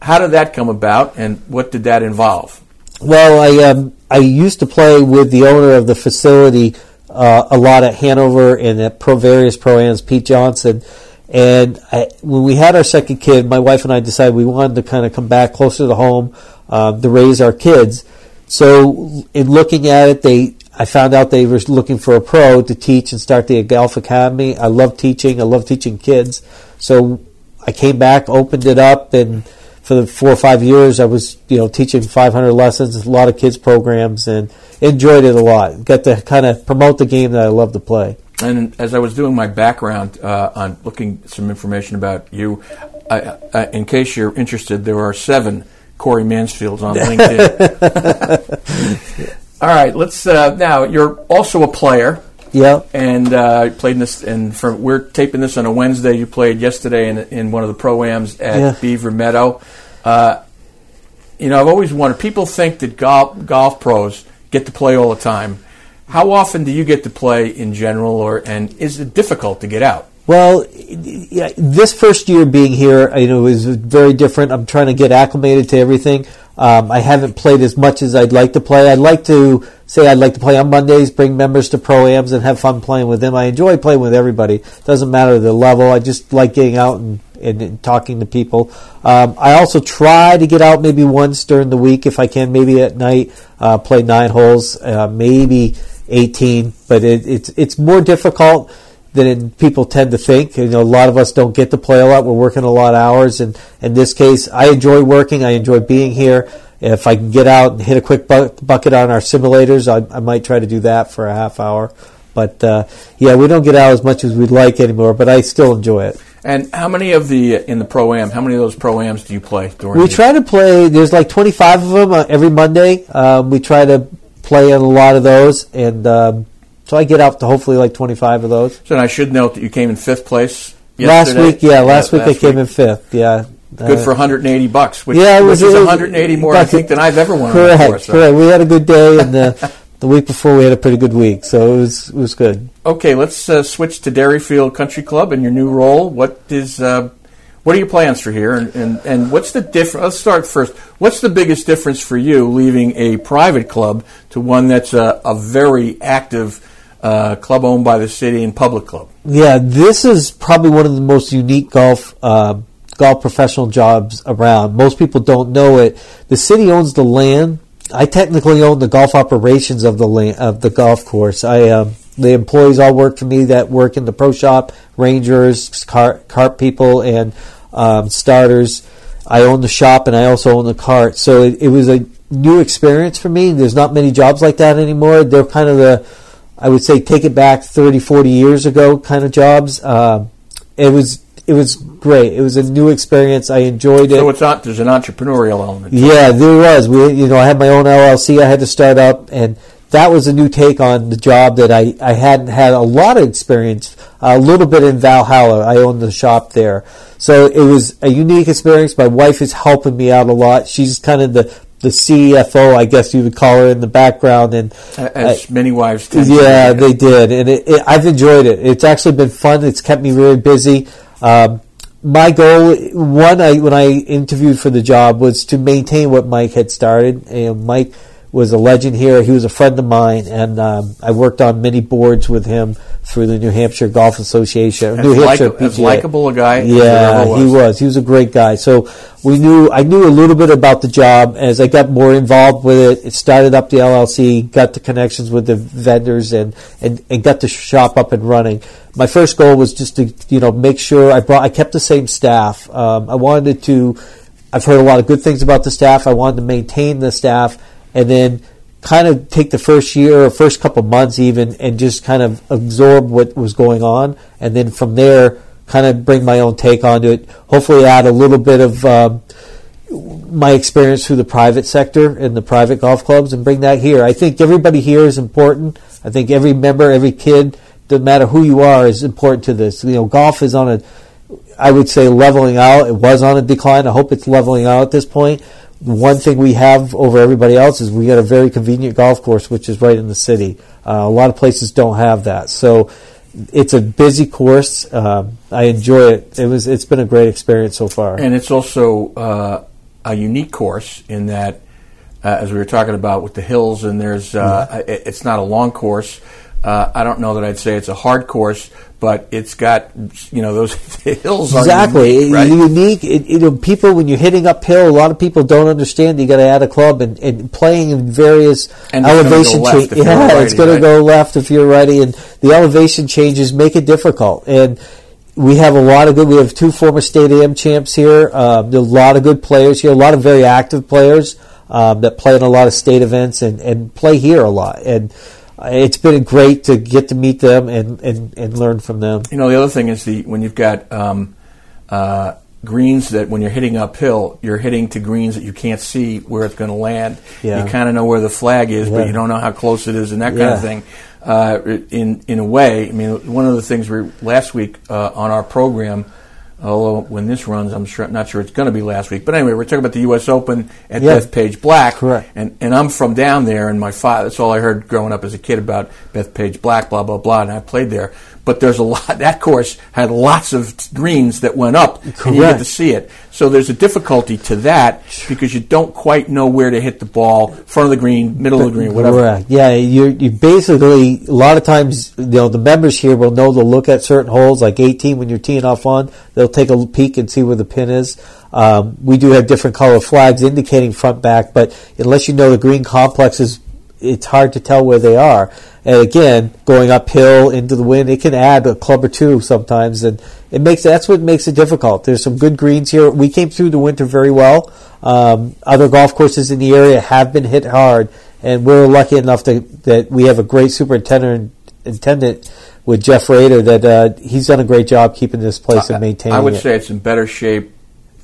[SPEAKER 1] how did that come about, and what did that involve?
[SPEAKER 3] Well, I um, I used to play with the owner of the facility uh, a lot at Hanover and at pro various proams, Pete Johnson. And I, when we had our second kid, my wife and I decided we wanted to kind of come back closer to home um, to raise our kids. So, in looking at it, they I found out they were looking for a pro to teach and start the golf academy. I love teaching. I love teaching kids. So I came back, opened it up, and for the four or five years, I was you know teaching 500 lessons, a lot of kids programs, and enjoyed it a lot. Got to kind of promote the game that I love to play.
[SPEAKER 1] And as I was doing my background uh, on looking some information about you, I, I, in case you're interested, there are seven Corey Mansfields on LinkedIn. (laughs) All right, let's uh, now. You're also a player,
[SPEAKER 3] Yeah,
[SPEAKER 1] and uh, played in this. And for, we're taping this on a Wednesday. You played yesterday in, in one of the proams at
[SPEAKER 3] Yeah.
[SPEAKER 1] Beaver Meadow. Uh, you know, I've always wondered. People think that golf golf pros get to play all the time. How often do you get to play in general, or and is it difficult to get out?
[SPEAKER 3] Well, yeah, this first year being here, you know, is very different. I'm trying to get acclimated to everything. Um, I haven't played as much as I'd like to play. I'd like to say I'd like to play on Mondays, bring members to pro-ams and have fun playing with them. I enjoy playing with everybody. Doesn't matter the level. I just like getting out and, and, and talking to people. Um, I also try to get out maybe once during the week if I can, maybe at night, uh, play nine holes, uh, maybe 18, but it, it's, it's more difficult than people tend to think. You know, a lot of us don't get to play a lot. We're working a lot of hours, and in this case, I enjoy working. I enjoy being here. If I can get out and hit a quick bu- bucket on our simulators, I, I might try to do that for a half hour. But uh, yeah, we don't get out as much as we'd like anymore. But I still enjoy it.
[SPEAKER 1] And how many of the in the pro am? How many of those pro ams do you play during?
[SPEAKER 3] We
[SPEAKER 1] the,
[SPEAKER 3] try to play. There's like 25 of them uh, every Monday. Um, we try to play in a lot of those, and um, so I get out to hopefully like 25 of those.
[SPEAKER 1] So I should note that you came in fifth place
[SPEAKER 3] Last week, yeah, last week I
[SPEAKER 1] last
[SPEAKER 3] came in fifth. Yeah,
[SPEAKER 1] Good
[SPEAKER 3] Uh,
[SPEAKER 1] for 180 bucks, which,
[SPEAKER 3] Yeah, it was-
[SPEAKER 1] which is 180 more, I think, than I've ever won.
[SPEAKER 3] Correct,
[SPEAKER 1] before, so.
[SPEAKER 3] correct. We had a good day, and the, (laughs) the week before we had a pretty good week, so it was it was good.
[SPEAKER 1] Okay, let's uh, switch to Derryfield Country Club and your new role. What is uh, what are your plans for here, and, and, and what's the difference? Let's start first. What's the biggest difference for you leaving a private club to one that's a, a very active uh, club owned by the city and public club?
[SPEAKER 3] Yeah, this is probably one of the most unique golf uh, golf professional jobs around. Most people don't know it. The city owns the land. I technically own the golf operations of the land, of the golf course. I um, the employees all work for me that work in the pro shop, rangers, cart, cart people, and um, starters. I own the shop and I also own the cart. So it, it was a new experience for me. There's not many jobs like that anymore. They're kind of the I would say take it back 30, 40 years ago kind of jobs. Uh, it was it was great. It was a new experience. I enjoyed it.
[SPEAKER 1] So it's not there's an entrepreneurial element.
[SPEAKER 3] Yeah, there was. We, you know, I had my own LLC. I had to start up, and that was a new take on the job that I, I hadn't had a lot of experience. A little bit in Valhalla. I owned the shop there, so it was a unique experience. My wife is helping me out a lot. She's kind of the the CFO, I guess you would call her in the background, and
[SPEAKER 1] as many wives. Tend
[SPEAKER 3] yeah, they did, and it, it, I've enjoyed it. It's actually been fun. It's kept me really busy. Um, my goal, one, I, when I interviewed for the job, was to maintain what Mike had started. And Mike was a legend here. He was a friend of mine, and um, I worked on many boards with him through the New Hampshire Golf Association.
[SPEAKER 1] As
[SPEAKER 3] New
[SPEAKER 1] like,
[SPEAKER 3] Hampshire
[SPEAKER 1] as
[SPEAKER 3] PGA.
[SPEAKER 1] likable a guy.
[SPEAKER 3] Yeah,
[SPEAKER 1] ever
[SPEAKER 3] he was. He was a great guy. So we knew. I knew a little bit about the job as I got more involved with it. It started up the LLC, got the connections with the vendors, and and, and got the shop up and running. My first goal was just to you know make sure I brought. I kept the same staff. Um, I wanted to. I've heard a lot of good things about the staff. I wanted to maintain the staff, and then kind of take the first year or first couple months even and just kind of absorb what was going on and then from there kind of bring my own take onto it hopefully add a little bit of um, my experience through the private sector and the private golf clubs and bring that here i think everybody here is important i think every member every kid no matter who you are is important to this you know golf is on a I would say leveling out. It was on a decline. I hope it's leveling out at this point. One thing we have over everybody else is we got a very convenient golf course, which is right in the city. Uh, a lot of places don't have that, so it's a busy course. Um, I enjoy it. It was. It's been a great experience so far.
[SPEAKER 1] And it's also uh, a unique course in that, uh, as we were talking about with the hills, and there's, uh, it- it's not a long course. Uh, I don't know that I'd say it's a hard course, but it's got, you know, those (laughs) hills
[SPEAKER 3] Exactly,
[SPEAKER 1] unique, right?
[SPEAKER 3] unique. It, you know, people when you're hitting uphill, a lot of people don't understand. You got to add a club and, and playing in various
[SPEAKER 1] And go
[SPEAKER 3] elevation changes. Yeah,
[SPEAKER 1] righty,
[SPEAKER 3] it's going
[SPEAKER 1] right?
[SPEAKER 3] to go left if you're ready, and the elevation changes make it difficult. And we have a lot of good. We have two former state AM champs here. Um, there are a lot of good players here. A lot of very active players um, that play in a lot of state events and, and play here a lot. And it's been great to get to meet them and, and, and learn from them.
[SPEAKER 1] You know, the other thing is the when you've got um, uh, greens that when you're hitting uphill, you're hitting to greens that you can't see where it's going to land.
[SPEAKER 3] Yeah.
[SPEAKER 1] You kind of know where the flag is,
[SPEAKER 3] Yeah.
[SPEAKER 1] but you don't know how close it is, and that kind of thing. Uh, in in a way, I mean, one of the things we last week uh, on our program. Although when this runs, I'm sure not sure it's going to be last week. But anyway, we're talking about the U.S. Open at. Bethpage Black,
[SPEAKER 3] Correct.
[SPEAKER 1] and and I'm from down there, and my father. That's all I heard growing up as a kid about Bethpage Black, blah blah blah, and I played there. But there's a lot. That course had lots of greens that went up, and you get to see it. So there's a difficulty to that because you don't quite know where to hit the ball, front of the green, middle of the green, whatever.
[SPEAKER 3] Correct. Yeah, you you basically a lot of times you know the members here will know they'll look at certain holes like 18 when you're teeing off on. They'll take a peek and see where the pin is. Um, we do have different color flags indicating front back, but unless you know the green complexes, it's hard to tell where they are. And again, going uphill into the wind, it can add a club or two sometimes, and it makes that's what makes it difficult. There's some good greens here. We came through the winter very well. Um, other golf courses in the area have been hit hard, and we're lucky enough to, that we have a great superintendent intendant with Jeff Rader that uh, he's done a great job keeping this place and maintaining
[SPEAKER 1] I would
[SPEAKER 3] it.
[SPEAKER 1] say it's in better shape.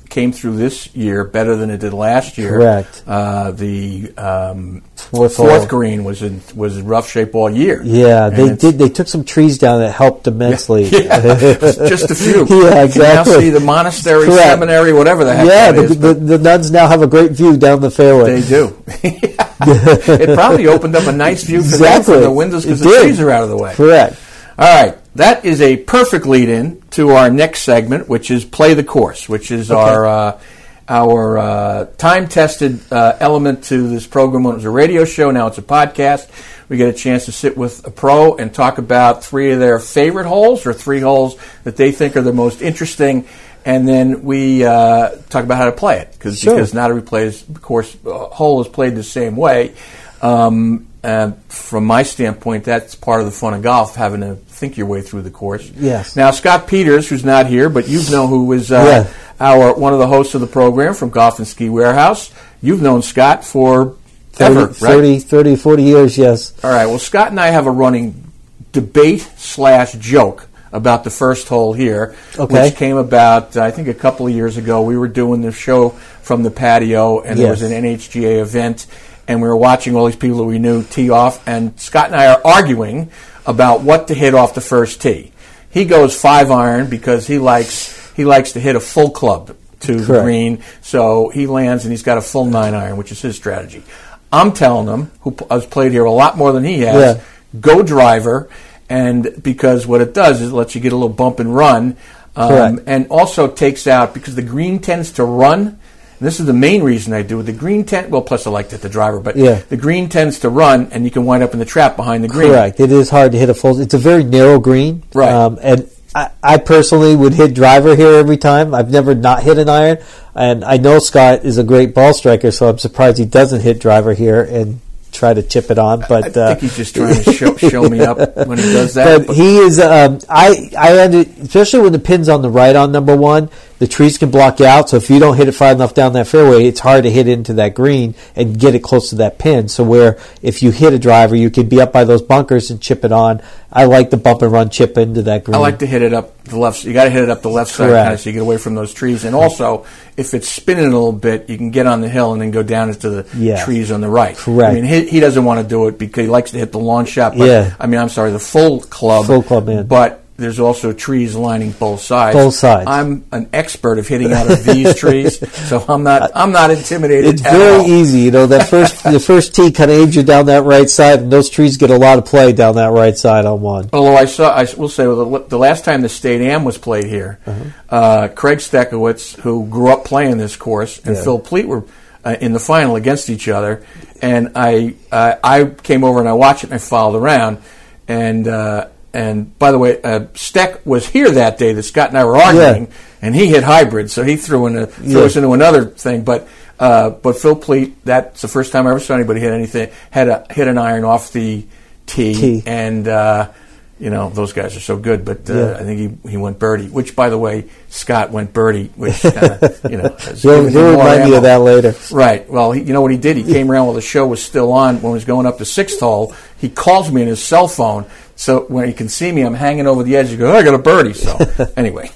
[SPEAKER 1] Came through this year better than it did last year.
[SPEAKER 3] Correct.
[SPEAKER 1] Uh, the um,
[SPEAKER 3] Fourth
[SPEAKER 1] fourth green was in was in rough shape all year.
[SPEAKER 3] Yeah,
[SPEAKER 1] And
[SPEAKER 3] they did. They took some trees down that helped immensely. (laughs)
[SPEAKER 1] Yeah, just a few. (laughs)
[SPEAKER 3] Yeah, exactly.
[SPEAKER 1] You can now see the monastery,
[SPEAKER 3] Correct.
[SPEAKER 1] seminary, whatever the heck
[SPEAKER 3] yeah, the,
[SPEAKER 1] is.
[SPEAKER 3] the, the nuns now have a great view down the fairway.
[SPEAKER 1] They do. (laughs) it probably opened up a nice view for them
[SPEAKER 3] Exactly.
[SPEAKER 1] from the windows because the trees are out of the way.
[SPEAKER 3] Correct.
[SPEAKER 1] All right, that is a perfect lead-in to our next segment, which is play the course, which is our uh, our uh, time-tested uh, element to this program. When it was a radio show, now it's a podcast. We get a chance to sit with a pro and talk about three of their favorite holes or three holes that they think are the most interesting. And then we uh, talk about how to play it because
[SPEAKER 3] Sure.
[SPEAKER 1] because not every plays course uh, hole is played the same way. Um, uh, from my standpoint, that's part of the fun of golf, having to think your way through the course.
[SPEAKER 3] Yes.
[SPEAKER 1] Now, Scott Peters, who's not here, but you know who was uh,
[SPEAKER 3] Yeah.
[SPEAKER 1] our one of the hosts of the program from Golf and Ski Warehouse. You've known Scott for
[SPEAKER 3] 30,
[SPEAKER 1] ever, right?
[SPEAKER 3] 30, 30, 40 years, yes.
[SPEAKER 1] All right. Well, Scott and I have a running debate slash joke about the first hole here,
[SPEAKER 3] Okay.
[SPEAKER 1] which came about I think a couple of years ago. We were doing the show from the patio, and there was an NHGA event, and we were watching all these people that we knew tee off, and Scott and I are arguing about what to hit off the first tee. He goes five iron because he likes he likes to hit a full club to the green, so he lands and he's got a full nine iron, which is his strategy. I'm telling him, who has played here a lot more than he has,
[SPEAKER 3] Yeah.
[SPEAKER 1] go driver, and because what it does is it lets you get a little bump and run, um, and also takes out because the green tends to run. And this is the main reason I do it. The green tent, well, plus I like to hit the driver, but
[SPEAKER 3] Yeah.
[SPEAKER 1] the green tends to run, and you can wind up in the trap behind the green.
[SPEAKER 3] Correct. It is hard to hit a full. It's a very narrow green.
[SPEAKER 1] Right.
[SPEAKER 3] Um, and I, I personally would hit driver here every time. I've never not hit an iron. And I know Scott is a great ball striker, so I'm surprised he doesn't hit driver here and try to chip it on. But
[SPEAKER 1] I
[SPEAKER 3] uh,
[SPEAKER 1] think he's just trying to show, show me up when he does that. (laughs)
[SPEAKER 3] but he is. Um, I I under, especially when the pin's on the right on number one, the trees can block you out. So if you don't hit it far enough down that fairway, it's hard to hit into that green and get it close to that pin. So where if you hit a driver, you could be up by those bunkers and chip it on. I like the bump and run chip into that green.
[SPEAKER 1] I like to hit it up the left. You got to hit it up the left side, kind of, so you get away from those trees. And also, if it's spinning a little bit, you can get on the hill and then go down into the
[SPEAKER 3] Yeah.
[SPEAKER 1] trees on the right.
[SPEAKER 3] Correct.
[SPEAKER 1] I mean, he, he doesn't want to do it because he likes to hit the long shot. But,
[SPEAKER 3] Yeah.
[SPEAKER 1] I mean, I'm sorry, the full club.
[SPEAKER 3] Full club in.
[SPEAKER 1] But there's also trees lining both sides.
[SPEAKER 3] Both sides.
[SPEAKER 1] I'm an expert of hitting out of these (laughs) trees, so I'm not. I'm not intimidated.
[SPEAKER 3] It's very
[SPEAKER 1] all.
[SPEAKER 3] easy, you know. That first (laughs) the first tee kind of aims you down that right side, and those trees get a lot of play down that right side on one.
[SPEAKER 1] Although I saw, I will say, well, the, the last time the State Am was played here,
[SPEAKER 3] Uh-huh.
[SPEAKER 1] uh, Craig Stekowitz, who grew up playing this course, and
[SPEAKER 3] Yeah.
[SPEAKER 1] Phil Pleat were uh, in the final against each other. And I, uh, I came over and I watched it and I followed around. And uh, and by the way, uh, Steck was here that day that Scott and I were arguing, and he hit hybrid, so he threw in a, threw
[SPEAKER 3] Yeah.
[SPEAKER 1] us into another thing. But uh, but Phil Pleat, that's the first time I ever saw anybody hit anything had a hit an iron off the tee,
[SPEAKER 3] Tee.
[SPEAKER 1] and uh, you know those guys are so good. But uh,
[SPEAKER 3] Yeah.
[SPEAKER 1] I think he, he went birdie, which by the way Scott went birdie, which kinda, (laughs) you know has
[SPEAKER 3] He'll,
[SPEAKER 1] given
[SPEAKER 3] he'll
[SPEAKER 1] him more
[SPEAKER 3] remind me of that later.
[SPEAKER 1] Right. Well, he, you know what he did? He came around while the show was still on. When he was going up to sixth hole, he calls me on his cell phone. So when you can see me, I'm hanging over the edge. He goes, oh, "I got a birdie." So (laughs) anyway,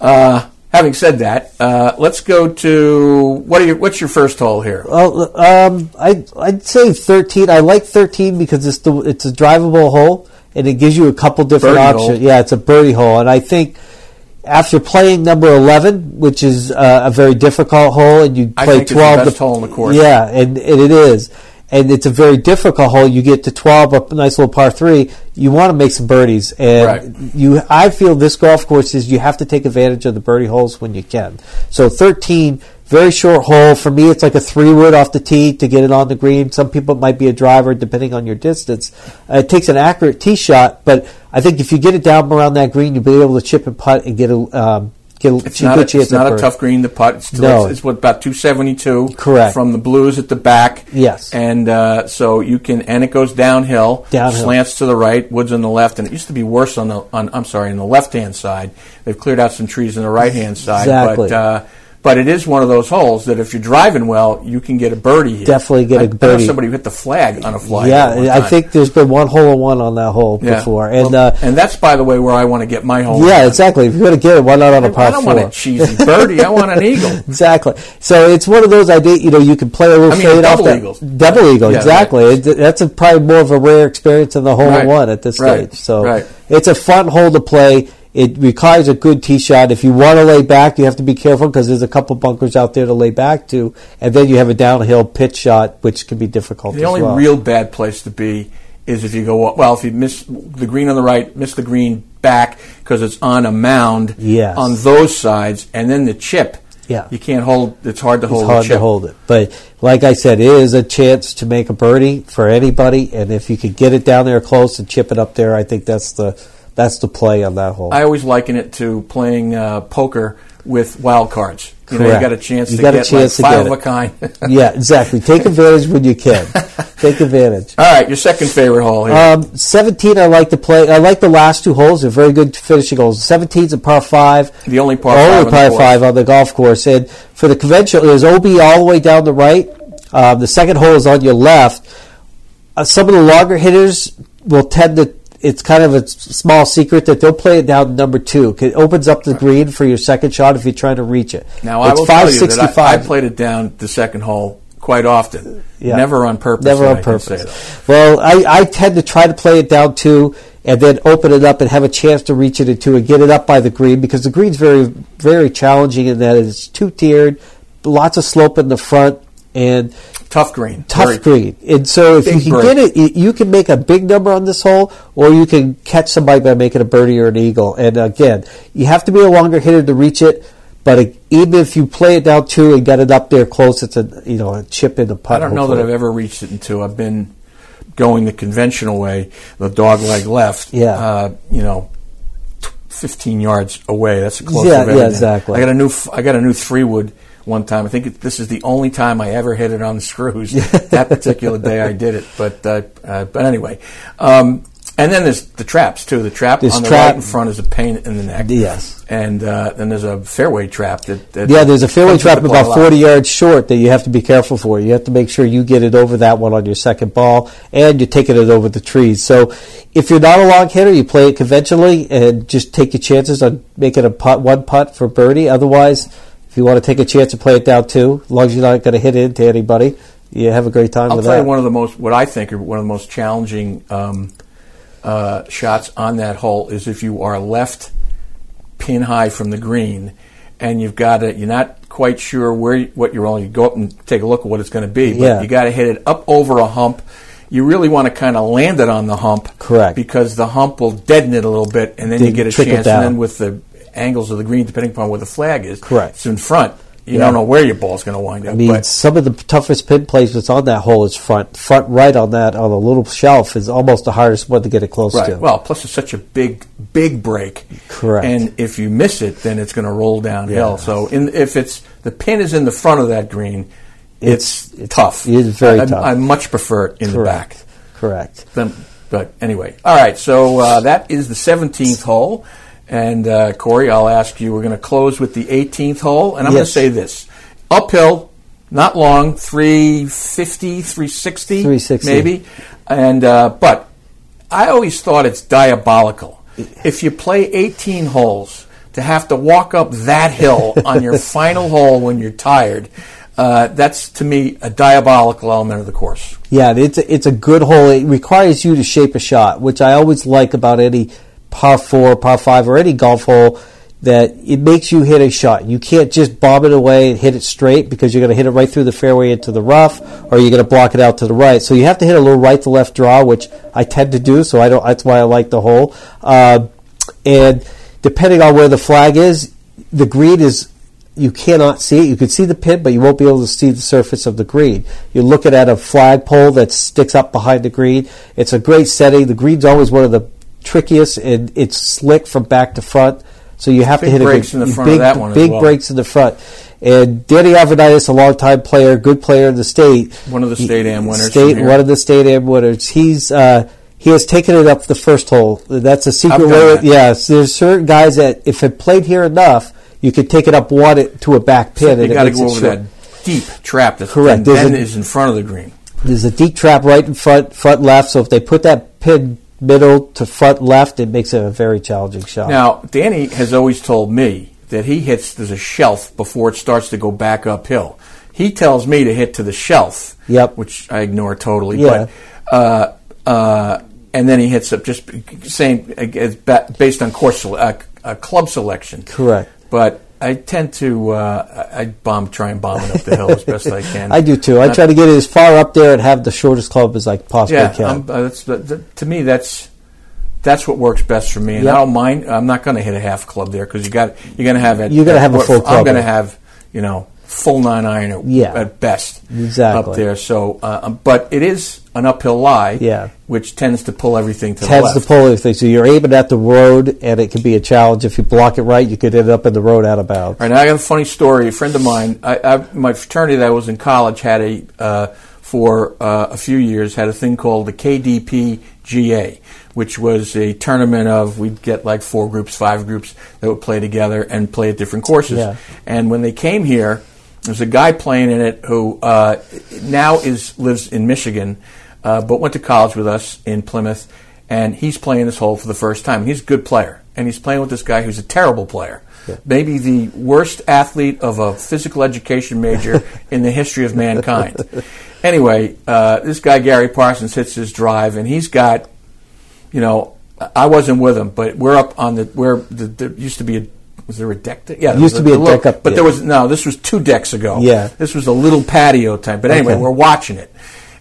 [SPEAKER 1] uh, having said that, uh, let's go to what are your, what's your first hole here?
[SPEAKER 3] Well, um, I I'd say thirteen. I like thirteen because it's the it's a drivable hole and it gives you a couple different
[SPEAKER 1] Birdie
[SPEAKER 3] options.
[SPEAKER 1] hole.
[SPEAKER 3] Yeah, it's a birdie hole, and I think after playing number eleven, which is uh, a very difficult hole, and you play
[SPEAKER 1] think it's the
[SPEAKER 3] twelve,
[SPEAKER 1] best hole in the course.
[SPEAKER 3] Yeah, and, and it is. And it's a very difficult hole. You get to twelve, a nice little par three. You want to make some birdies, and
[SPEAKER 1] Right.
[SPEAKER 3] you. I feel this golf course is you have to take advantage of the birdie holes when you can. So thirteen, very short hole for me. It's like a three wood off the tee to get it on the green. Some people it might be a driver depending on your distance. Uh, it takes an accurate tee shot, but I think if you get it down around that green, you'll be able to chip and putt and get a um, get
[SPEAKER 1] It's not, a, it's not a tough green The putt. It's, still,
[SPEAKER 3] No.
[SPEAKER 1] it's, it's what about 272.
[SPEAKER 3] Correct.
[SPEAKER 1] From the blues at the back.
[SPEAKER 3] Yes.
[SPEAKER 1] And uh, so you can, and it goes downhill.
[SPEAKER 3] Downhill.
[SPEAKER 1] Slants to the right. Woods on the left, and it used to be worse on the on. I'm sorry, on the left hand side. They've cleared out some trees on the right hand side.
[SPEAKER 3] Exactly.
[SPEAKER 1] But uh, but it is one of those holes that if you're driving well, you can get a birdie. Here.
[SPEAKER 3] Definitely get a
[SPEAKER 1] I- know
[SPEAKER 3] birdie.
[SPEAKER 1] somebody hit the flag on a fly.
[SPEAKER 3] Yeah, I think there's been one hole in one on that hole
[SPEAKER 1] Yeah.
[SPEAKER 3] before, and
[SPEAKER 1] Well,
[SPEAKER 3] uh,
[SPEAKER 1] and that's by the way where I want to get my hole.
[SPEAKER 3] yeah, exactly. If you're going to get it, why not on a par
[SPEAKER 1] I don't
[SPEAKER 3] four?
[SPEAKER 1] want a cheesy birdie. I want an eagle. (laughs)
[SPEAKER 3] Exactly. So it's one of those ideas. You know, you can play a little
[SPEAKER 1] I mean,
[SPEAKER 3] fade off that
[SPEAKER 1] eagles.
[SPEAKER 3] double eagle.
[SPEAKER 1] Yeah,
[SPEAKER 3] exactly. It, that's a, probably more of a rare experience than the hole
[SPEAKER 1] Right.
[SPEAKER 3] in one at this
[SPEAKER 1] Right.
[SPEAKER 3] stage. So
[SPEAKER 1] Right.
[SPEAKER 3] it's a fun hole to play. It requires a good tee shot. If you want to lay back, you have to be careful because there's a couple bunkers out there to lay back to, and then you have a downhill pitch shot, which can be difficult.
[SPEAKER 1] The only
[SPEAKER 3] well.
[SPEAKER 1] real bad place to be is if you go well. If you miss the green on the right, miss the green back because it's on a mound
[SPEAKER 3] Yes.
[SPEAKER 1] on those sides, and then the chip.
[SPEAKER 3] Yeah.
[SPEAKER 1] you can't hold. It's hard to hold.
[SPEAKER 3] it's hard to hold it. But like I said, it is a chance to make a birdie for anybody, and if you could get it down there close and chip it up there, I think that's the that's the play on that hole.
[SPEAKER 1] I always liken it to playing uh, poker with wild cards. You know, you got a chance
[SPEAKER 3] You
[SPEAKER 1] to
[SPEAKER 3] got a
[SPEAKER 1] get
[SPEAKER 3] chance to
[SPEAKER 1] five
[SPEAKER 3] get
[SPEAKER 1] of a kind. (laughs)
[SPEAKER 3] yeah, exactly. Take (laughs) advantage when you can. Take advantage.
[SPEAKER 1] All right, your second favorite hole here.
[SPEAKER 3] Um, 17, I like to play. I like the last two holes. They're very good finishing holes. 17's a par five.
[SPEAKER 1] The only par
[SPEAKER 3] only
[SPEAKER 1] five on the
[SPEAKER 3] par five on the golf course. And for the conventional, there's OB all the way down the right. Um, the second hole is on your left. Uh, some of the longer hitters will tend to it's kind of a small secret that they'll play it down number two. It opens up the green for your second shot if you're trying to reach it.
[SPEAKER 1] Now
[SPEAKER 3] it's I
[SPEAKER 1] will tell you that I, I played it down the second hole quite often.
[SPEAKER 3] Yeah.
[SPEAKER 1] Never on purpose.
[SPEAKER 3] Never on
[SPEAKER 1] can
[SPEAKER 3] purpose. well, I, I tend to try to play it down two and then open it up and have a chance to reach it at two and get it up by the green because the green's very, very challenging in that it's two tiered, lots of slope in the front, and
[SPEAKER 1] Tough green.
[SPEAKER 3] tough
[SPEAKER 1] Very-
[SPEAKER 3] green. And so if you can
[SPEAKER 1] break.
[SPEAKER 3] get it, you can make a big number on this hole, or you can catch somebody by making a birdie or an eagle. And again, you have to be a longer hitter to reach it. But even if you play it down two and get it up there close, it's a you know a chip in the putt.
[SPEAKER 1] I don't know that. I've ever reached it in two. I've been going the conventional way, the dog leg left.
[SPEAKER 3] Yeah.
[SPEAKER 1] Uh, you know, fifteen yards away. That's a close.
[SPEAKER 3] Yeah, yeah, exactly.
[SPEAKER 1] I got a new. I got a new three wood one time. I think it, this is the only time I ever hit it on the (laughs) screws. that particular day I did it. But uh, uh, but anyway. Um, and then there's the traps too. The trap
[SPEAKER 3] There's
[SPEAKER 1] on the
[SPEAKER 3] trap-
[SPEAKER 1] right in front is a pain in the neck.
[SPEAKER 3] Yes.
[SPEAKER 1] And uh, then there's a fairway trap that. that
[SPEAKER 3] Yeah, there's a fairway trap
[SPEAKER 1] the play a
[SPEAKER 3] about
[SPEAKER 1] lot.
[SPEAKER 3] 40 yards short that you have to be careful for. You have to make sure you get it over that one on your second ball, and you're taking it over the trees. So if you're not a long hitter, you play it conventionally and just take your chances on making a putt, one putt for birdie. Otherwise, you want to take a chance to play it down too, as long as you're not going to hit it into anybody, you have a great time
[SPEAKER 1] I'll
[SPEAKER 3] with
[SPEAKER 1] tell
[SPEAKER 3] that.
[SPEAKER 1] you one of the most, what I think are one of the most challenging um, uh, shots on that hole is if you are left pin high from the green, and you've got to, you're not quite sure where you- what you're only go up and take a look at what it's going to be, but
[SPEAKER 3] Yeah.
[SPEAKER 1] you got to hit it up over a hump. You really want to kind of land it on the hump,
[SPEAKER 3] Correct.
[SPEAKER 1] Because the hump will deaden it a little bit, and then you get a chance. And then with the angles of the green, depending upon where the flag is,
[SPEAKER 3] Correct.
[SPEAKER 1] it's in front. You
[SPEAKER 3] Yeah.
[SPEAKER 1] don't know where your ball's going to wind up.
[SPEAKER 3] I mean,
[SPEAKER 1] but
[SPEAKER 3] some of the toughest pin placements on that hole is front. Front right on that, on a little shelf, is almost the hardest one to get it close
[SPEAKER 1] Right.
[SPEAKER 3] to.
[SPEAKER 1] Well, plus it's such a big, big break.
[SPEAKER 3] Correct.
[SPEAKER 1] And if you miss it, then it's going to roll downhill.
[SPEAKER 3] Yeah.
[SPEAKER 1] So in, if it's the pin is in the front of that green, it's,
[SPEAKER 3] It's-
[SPEAKER 1] tough.
[SPEAKER 3] it's very
[SPEAKER 1] I,
[SPEAKER 3] tough.
[SPEAKER 1] I much prefer it in the back.
[SPEAKER 3] Correct.
[SPEAKER 1] Then, but anyway, all right. So uh, that is the 17th hole, and uh, Corey, I'll ask you. We're going to close with the 18th hole, and I'm going to say this: uphill, not long, 350, 360,
[SPEAKER 3] 360.
[SPEAKER 1] maybe, and uh, but I always thought it's diabolical (laughs) if you play 18 holes to have to walk up that hill on your (laughs) final hole when you're tired. Uh, that's to me a diabolical element of the course.
[SPEAKER 3] Yeah, it's a, it's a good hole. It requires you to shape a shot, which I always like about any par four, par five, or any golf hole. That it makes you hit a shot. You can't just bob it away and hit it straight because you're going to hit it right through the fairway into the rough, or you're going to block it out to the right. So you have to hit a little right to left draw, which I tend to do. So I don't. That's why I like the hole. Um, and depending on where the flag is, the green is you cannot see it. You can see the pin, but you won't be able to see the surface of the green. You're looking at a flagpole that sticks up behind the green. It's a great setting. The green's always one of the trickiest, and it's slick from back to front. So you have
[SPEAKER 1] Big
[SPEAKER 3] to hit
[SPEAKER 1] breaks
[SPEAKER 3] a
[SPEAKER 1] in the front of
[SPEAKER 3] big,
[SPEAKER 1] that one
[SPEAKER 3] big
[SPEAKER 1] well.
[SPEAKER 3] breaks in the front. And Danny Avanitis, a longtime player, good player in the state,
[SPEAKER 1] One of the state am winners
[SPEAKER 3] State, one of the state am winners. He's uh, he has taken it up the first hole. That's a secret way.
[SPEAKER 1] that.
[SPEAKER 3] Yes, there's certain guys that if it played here enough, you could take it up one to a back pin.
[SPEAKER 1] you
[SPEAKER 3] and it
[SPEAKER 1] got to go over that deep trap that
[SPEAKER 3] Correct.
[SPEAKER 1] then
[SPEAKER 3] a-
[SPEAKER 1] is in front of the green.
[SPEAKER 3] There's a deep trap right in front, front left. So if they put that pin middle to front left, it makes it a very challenging shot.
[SPEAKER 1] Now, Danny has always told me that he hits there's a shelf before it starts to go back uphill. He tells me to hit to the shelf,
[SPEAKER 3] Yep.
[SPEAKER 1] which I ignore totally.
[SPEAKER 3] Yeah.
[SPEAKER 1] But uh, uh, and then he hits up just same based on course uh, uh, club selection.
[SPEAKER 3] Correct.
[SPEAKER 1] But I tend to uh, I bomb try and bomb it up the hill as best I can. (laughs)
[SPEAKER 3] I do too. I try to get it as far up there and have the shortest club as I possibly
[SPEAKER 1] Yeah,
[SPEAKER 3] can.
[SPEAKER 1] um, uh, that, to me that's that's what works best for me. And
[SPEAKER 3] Yep.
[SPEAKER 1] I don't mind. I'm not going to hit a half club there because you got you're going to have it.
[SPEAKER 3] You gotta have a full Club I'm
[SPEAKER 1] going to have you know full nine iron at,
[SPEAKER 3] Yeah.
[SPEAKER 1] at best
[SPEAKER 3] Exactly.
[SPEAKER 1] up there. So, uh, um, but it is an uphill lie.
[SPEAKER 3] Yeah.
[SPEAKER 1] which tends to pull everything to
[SPEAKER 3] tends
[SPEAKER 1] the left.
[SPEAKER 3] to pull everything. So you're aiming at the road, and it can be a challenge. If you block it right, you could end up in the road out of bounds.
[SPEAKER 1] All right, now I got a funny story. A friend of mine, I, I, my fraternity that I was in college had a uh, for uh, a few years had a thing called the KDPGA, which was a tournament of we'd get like four groups, five groups that would play together and play at different courses.
[SPEAKER 3] Yeah.
[SPEAKER 1] And when they came here, there's a guy playing in it who uh, now is lives in Michigan, uh, but went to college with us in Plymouth. and he's playing this hole for the first time. He's a good player, and he's playing with this guy who's a terrible player. Maybe the worst athlete of a physical education major (laughs) in the history of mankind. Anyway, uh, this guy Gary Parsons hits his drive, and he's got, you know, I wasn't with him, but we're up on the where the, there used to be a was there a deck? Yeah, there
[SPEAKER 3] Used to be a
[SPEAKER 1] little-
[SPEAKER 3] deck up
[SPEAKER 1] but
[SPEAKER 3] there.
[SPEAKER 1] there was no. This was two decks ago.
[SPEAKER 3] Yeah.
[SPEAKER 1] this was a little patio type. But anyway,
[SPEAKER 3] Okay.
[SPEAKER 1] we're watching it,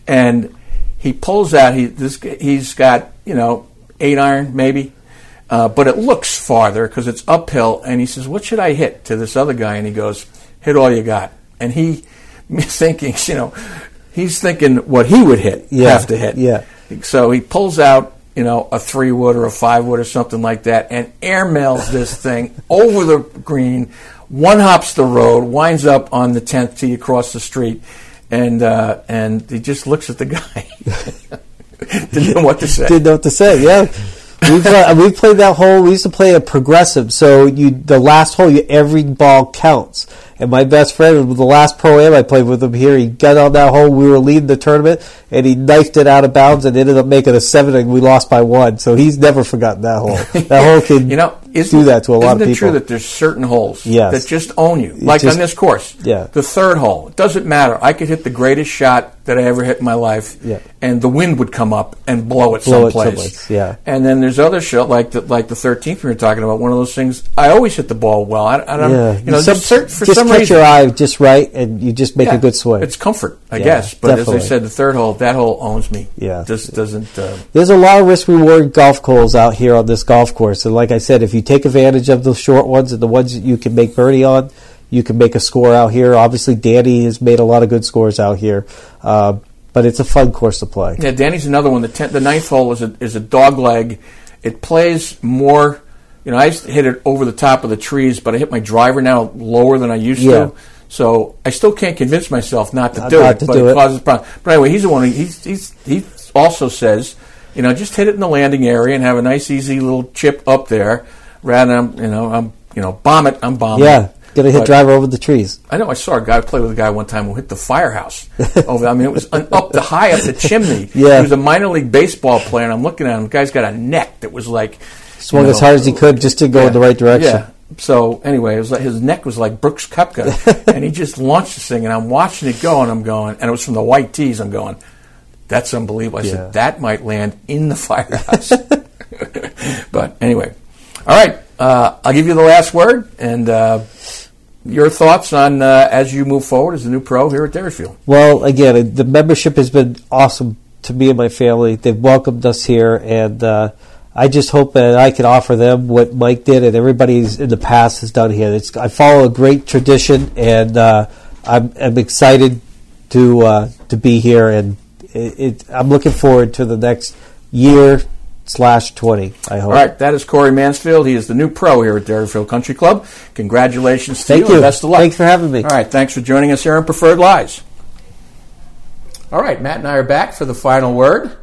[SPEAKER 1] and he pulls out. He this he's got you know eight iron maybe, uh, but it looks farther because it's uphill. And he says, "What should I hit?" To this other guy, and he goes, "Hit all you got." And he (laughs) thinking, you know, he's thinking what he would hit,
[SPEAKER 3] Yeah,
[SPEAKER 1] have to hit.
[SPEAKER 3] yeah.
[SPEAKER 1] So he pulls out, you know, a three wood or a five wood or something like that, and airmails this thing (laughs) over the green, one hops the road, winds up on the tenth tee across the street, and uh, and he just looks at the guy. (laughs) Didn't know what to say.
[SPEAKER 3] Didn't know what to say. Yeah, we've uh, we've played that hole. We used to play a progressive, so you the last hole, you, every ball counts. And my best friend, the last pro am I played with him here, he got on that hole. We were leading the tournament, and he knifed it out of bounds and ended up making a seven, and we lost by one. So he's never forgotten that hole. (laughs) That hole can
[SPEAKER 1] You know, isn't,
[SPEAKER 3] do that to a lot
[SPEAKER 1] isn't it true that there's certain holes
[SPEAKER 3] Yes.
[SPEAKER 1] that just own you? Like
[SPEAKER 3] just-
[SPEAKER 1] on this course,
[SPEAKER 3] Yeah.
[SPEAKER 1] the third hole. It doesn't matter. I could hit the greatest shot that I ever hit in my life,
[SPEAKER 3] Yeah.
[SPEAKER 1] and the wind would come up and blow it
[SPEAKER 3] Blow it
[SPEAKER 1] someplace.
[SPEAKER 3] someplace, yeah.
[SPEAKER 1] And then there's other shot like the, like the 13th we were talking about. One of those things. I always hit the ball well. I, I don't.
[SPEAKER 3] yeah,
[SPEAKER 1] You know,
[SPEAKER 3] Some-
[SPEAKER 1] just, for
[SPEAKER 3] just
[SPEAKER 1] some
[SPEAKER 3] catch
[SPEAKER 1] reason.
[SPEAKER 3] your eye just right, and you just make
[SPEAKER 1] yeah,
[SPEAKER 3] a good swing.
[SPEAKER 1] It's comfort, I
[SPEAKER 3] Yeah,
[SPEAKER 1] guess. But as. I said, the third hole, that hole owns me.
[SPEAKER 3] Yeah.
[SPEAKER 1] just doesn't. Uh,
[SPEAKER 3] There's a lot of risk reward golf holes out here on this golf course, and like I said, if you take advantage of the short ones and the ones that you can make birdie on, you can make a score out here. Obviously, Danny has made a lot of good scores out here, uh, but it's a fun course to play.
[SPEAKER 1] Yeah, Danny's another one. The tenth, the ninth hole is a is a dog leg. It plays more. You know, I used to hit it over the top of the trees, but I hit my driver now lower than I used
[SPEAKER 3] Yeah.
[SPEAKER 1] to. So I still can't convince myself not to
[SPEAKER 3] Not-
[SPEAKER 1] do
[SPEAKER 3] not
[SPEAKER 1] it,
[SPEAKER 3] to
[SPEAKER 1] but
[SPEAKER 3] do
[SPEAKER 1] it
[SPEAKER 3] it.
[SPEAKER 1] causes problems. But anyway, he's the one. He's, he's he also says, you know, just hit it in the landing area and have a nice, easy little chip up there, rather than you know, I'm you know, bomb it. I'm bombing.
[SPEAKER 3] Yeah, gonna hit
[SPEAKER 1] But-
[SPEAKER 3] driver over the trees.
[SPEAKER 1] I know I saw a guy play with a guy one time who hit the firehouse. (laughs) over, I mean, it was un- up the high up the chimney. (laughs)
[SPEAKER 3] Yeah.
[SPEAKER 1] he was a minor league baseball player, and I'm looking at him. The guy's got a neck that was like
[SPEAKER 3] Swung
[SPEAKER 1] you
[SPEAKER 3] as hard as he could just to go in the right direction.
[SPEAKER 1] Yeah. So anyway, it was like his neck was like Brooks Koepka, (laughs) and he just launched this thing, and I'm watching it go, and I'm going, and it was from the white tees. I'm going, that's unbelievable. I
[SPEAKER 3] Yeah.
[SPEAKER 1] said that might land in the firehouse. but anyway, all right. Uh, I'll give you the last word, and uh, your thoughts on uh, as you move forward as a new pro here at Derryfield.
[SPEAKER 3] Well, again, the membership has been awesome to me and my family. They've welcomed us here, and uh, I just hope that I can offer them what Mike did and everybody's in the past has done here. It's, I follow a great tradition, and uh, I'm, I'm excited to uh, to be here, and it, it, I'm looking forward to the next year slash twenty. I hope.
[SPEAKER 1] All right, that is Corey Mansfield. He is the new pro here at Derryfield Country Club. Congratulations
[SPEAKER 3] Thank
[SPEAKER 1] you,
[SPEAKER 3] you.
[SPEAKER 1] best of luck.
[SPEAKER 3] Thanks for having me.
[SPEAKER 1] All right, thanks for joining us here on Preferred Lies. All right, Matt and I are back for the final word.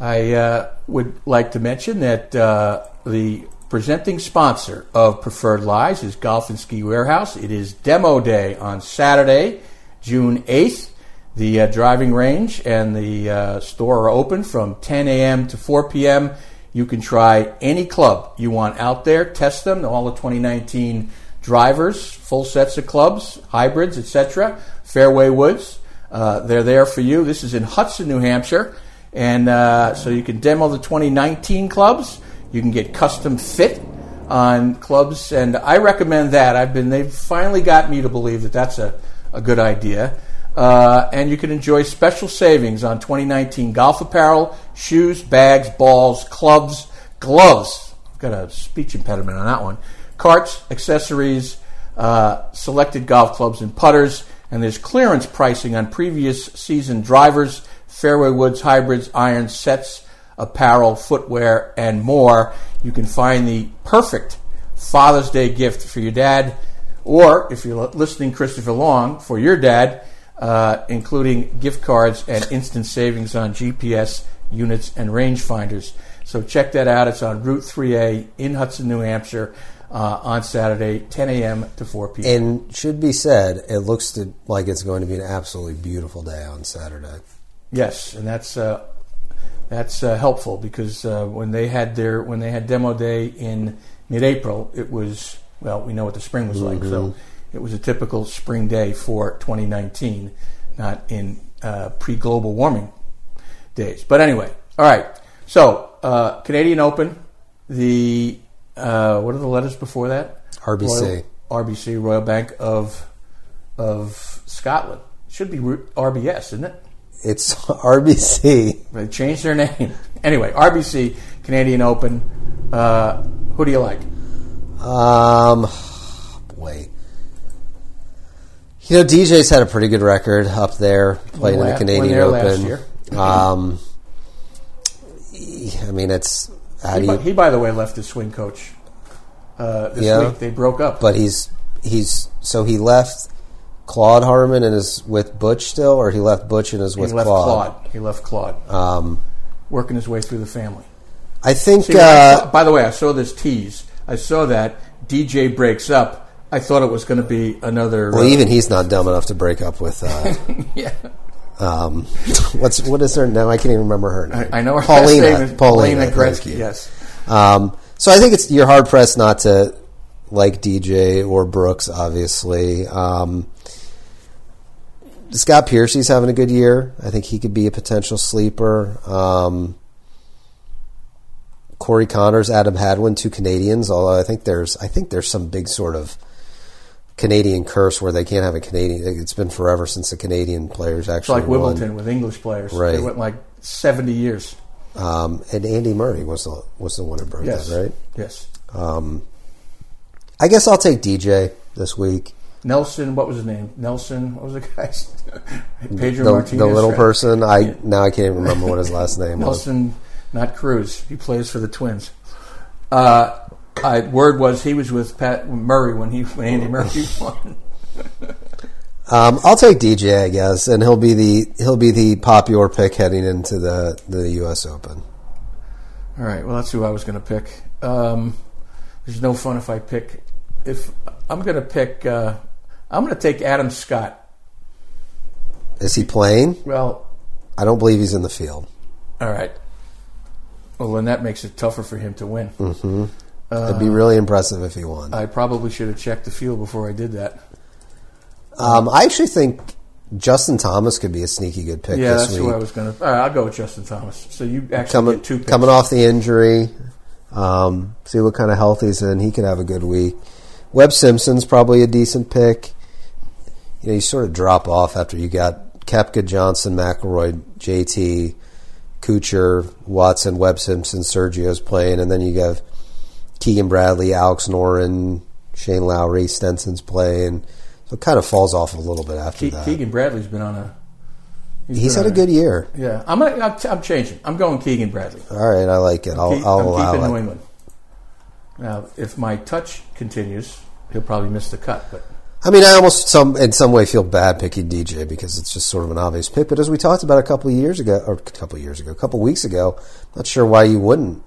[SPEAKER 1] I uh, would like to mention that uh, the presenting sponsor of Preferred Lies is Golf and Ski Warehouse. It is demo day on Saturday, June 8th. The uh, driving range and the uh, store are open from 10 a.m. to 4 p.m. You can try any club you want out there, test them, all the 2019 drivers, full sets of clubs, hybrids, etc. Fairway Woods, uh, they're there for you. This is in Hudson, New Hampshire, and uh, so you can demo the 2019 clubs. You can get custom fit on clubs, and I recommend that. I've been they've finally got me to believe that that's a, a good idea. Uh, and you can enjoy special savings on 2019 golf apparel, shoes, bags, balls, clubs, gloves. I've got a speech impediment on that one. Carts, accessories, uh, selected golf clubs and putters, and there's clearance pricing on previous season drivers, fairway woods, hybrids, irons, sets, apparel, footwear, and more. You can find the perfect Father's Day gift for your dad, or if you're listening, Christopher Long, for your dad, uh, including gift cards and instant savings on GPS units and rangefinders. So check that out. It's on Route 3A in Hudson, New Hampshire, uh, on Saturday, 10 a.m. to 4 p.m.
[SPEAKER 2] And should be said, it looks to, like it's going to be an absolutely beautiful day on Saturday.
[SPEAKER 1] Yes, and that's uh, That's uh, helpful because uh, when they had their when they had demo day in mid-April, it was well, we know what the spring was like, so it was a typical spring day for 2019, not in uh, pre-global warming days. But anyway, all right. So uh, Canadian Open, the uh, what are the letters before that?
[SPEAKER 2] RBC.
[SPEAKER 1] Royal, RBC, Royal Bank of of Scotland. Should be RBS, isn't it?
[SPEAKER 2] It's (laughs) RBC.
[SPEAKER 1] They changed their name. (laughs) Anyway, RBC, Canadian Open. Uh, who do you like?
[SPEAKER 2] Um, boy. You know, DJ's had a pretty good record up there playing in the Canadian
[SPEAKER 1] when they last
[SPEAKER 2] Open.
[SPEAKER 1] year.
[SPEAKER 2] Um, I mean, it's
[SPEAKER 1] He,
[SPEAKER 2] you?
[SPEAKER 1] he, by the way, left his swing coach uh, this
[SPEAKER 2] Yeah.
[SPEAKER 1] week. They broke up.
[SPEAKER 2] But he's he's so he left Claude Harmon and is with Butch still, or he left Butch and is
[SPEAKER 1] he
[SPEAKER 2] with
[SPEAKER 1] left
[SPEAKER 2] Claude.
[SPEAKER 1] Claude. He left Claude,
[SPEAKER 2] Um,
[SPEAKER 1] working his way through the family.
[SPEAKER 2] I think.
[SPEAKER 1] See, when I
[SPEAKER 2] uh,
[SPEAKER 1] saw- by the way, I saw this tease. I saw that DJ breaks up. I thought it was going to be another.
[SPEAKER 2] well,
[SPEAKER 1] uh,
[SPEAKER 2] even he's not dumb enough to break up with. Uh, (laughs)
[SPEAKER 1] yeah,
[SPEAKER 2] um, what's what is her now? I can't even remember her name.
[SPEAKER 1] I, I know her
[SPEAKER 2] Paulina.
[SPEAKER 1] name is
[SPEAKER 2] Paulina,
[SPEAKER 1] Paulina Gretzky. Yes,
[SPEAKER 2] Um, so I think it's you're hard pressed not to like DJ or Brooks. Obviously, um, Scott Piercy's having a good year. I think he could be a potential sleeper. Um, Corey Conners, Adam Hadwin, two Canadians. Although I think there's I think there's some big sort of Canadian curse where they can't have a Canadian. It's been forever since the Canadian players
[SPEAKER 1] it's
[SPEAKER 2] actually
[SPEAKER 1] like
[SPEAKER 2] won.
[SPEAKER 1] Wimbledon with English players.
[SPEAKER 2] Right.
[SPEAKER 1] went like seventy years.
[SPEAKER 2] Um, and Andy Murray was the was the one who broke
[SPEAKER 1] Yes,
[SPEAKER 2] that, right?
[SPEAKER 1] Yes.
[SPEAKER 2] Um, I guess I'll take DJ this week.
[SPEAKER 1] Nelson, what was his name? Nelson, what was the guy's? (laughs) Pedro
[SPEAKER 2] The,
[SPEAKER 1] Martinez.
[SPEAKER 2] the little
[SPEAKER 1] right?
[SPEAKER 2] person. I
[SPEAKER 1] Yeah.
[SPEAKER 2] now I can't even remember what his last (laughs) name was.
[SPEAKER 1] Nelson, not Cruz. He plays for the Twins. Uh, I, word was he was with Pat Murray when he when Andy Murray (laughs) won.
[SPEAKER 2] Um, I'll take DJ, I guess, and he'll be the he'll be the popular pick heading into the the U.S. Open.
[SPEAKER 1] All right. Well, that's who I was going to pick. Um, there's no fun if I pick. If I'm going to pick, uh, I'm going to take Adam Scott.
[SPEAKER 2] Is he playing?
[SPEAKER 1] Well,
[SPEAKER 2] I don't believe he's in the field.
[SPEAKER 1] all right. Well, then that makes it tougher for him to win.
[SPEAKER 2] Mm-hmm.
[SPEAKER 1] Uh,
[SPEAKER 2] It'd be really impressive if he won.
[SPEAKER 1] I probably should have checked the field before I did that.
[SPEAKER 2] Um, I actually think Justin Thomas could be a sneaky good pick
[SPEAKER 1] yeah, that's
[SPEAKER 2] week.
[SPEAKER 1] who I was going to. All right, I'll go with Justin Thomas. So you actually
[SPEAKER 2] coming
[SPEAKER 1] get two picks.
[SPEAKER 2] coming off the injury. Um, see what kind of health he's in. He could have a good week. Webb Simpson's probably a decent pick. You know, you sort of drop off after you got Koepka, Johnson, McIlroy, JT, Kuchar, Watson, Webb Simpson, Sergio's playing, and then you have Keegan Bradley, Alex Noren, Shane Lowry, Stenson's playing. So it kind of falls off a little bit after
[SPEAKER 1] Ke-
[SPEAKER 2] that.
[SPEAKER 1] Keegan Bradley's been on a.
[SPEAKER 2] He's
[SPEAKER 1] been
[SPEAKER 2] had a
[SPEAKER 1] on
[SPEAKER 2] good year.
[SPEAKER 1] Yeah, I'm. I'm, I'm changing. I'm going Keegan Bradley.
[SPEAKER 2] All right, I like it. I'll,
[SPEAKER 1] Keep-
[SPEAKER 2] I'll
[SPEAKER 1] I'm
[SPEAKER 2] allow
[SPEAKER 1] keeping
[SPEAKER 2] it.
[SPEAKER 1] New England. Now, if my touch continues, he'll probably miss the cut. But
[SPEAKER 2] I mean, I almost some in some way feel bad picking DJ because it's just sort of an obvious pick. But as we talked about a couple of years ago, or a couple of years ago, a couple of weeks ago, not sure why you wouldn't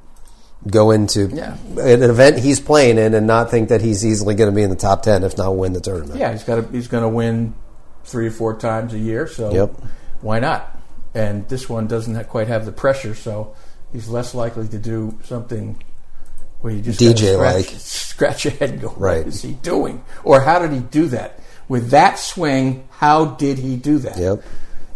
[SPEAKER 2] go into
[SPEAKER 1] Yeah.
[SPEAKER 2] an event he's playing in and not think that he's easily going to be in the top ten, if not win the tournament.
[SPEAKER 1] yeah, he's got. To, he's going to win three or four times a year. So
[SPEAKER 2] Yep.
[SPEAKER 1] why not? And this one doesn't quite have the pressure, so he's less likely to do something where you just
[SPEAKER 2] DJ
[SPEAKER 1] scratch,
[SPEAKER 2] like.
[SPEAKER 1] scratch your head and go,
[SPEAKER 2] Right.
[SPEAKER 1] "What is he doing?" Or how did he do that with that swing? How did he do that?
[SPEAKER 2] Yep.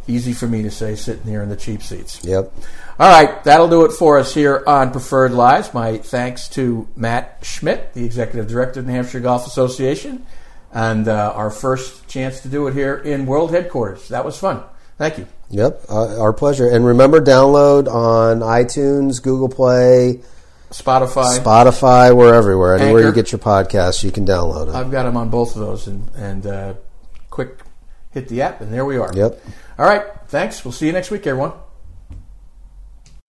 [SPEAKER 1] Easy for me to say, sitting here in the cheap seats.
[SPEAKER 2] Yep.
[SPEAKER 1] All right, that'll do it for us here on Preferred Lies. My thanks to Matt Schmidt, the Executive Director of the New Hampshire Golf Association, and uh, our first chance to do it here in World Headquarters. That was fun. Thank you.
[SPEAKER 2] Yep. Uh, our pleasure. And remember, download on iTunes, Google Play,
[SPEAKER 1] Spotify.
[SPEAKER 2] Spotify. We're everywhere. Anywhere you get your podcasts, you can download it.
[SPEAKER 1] I've got them on both of those, and, and uh, quick hit the app, and there we are.
[SPEAKER 2] Yep.
[SPEAKER 1] All right, thanks. We'll see you next week, everyone.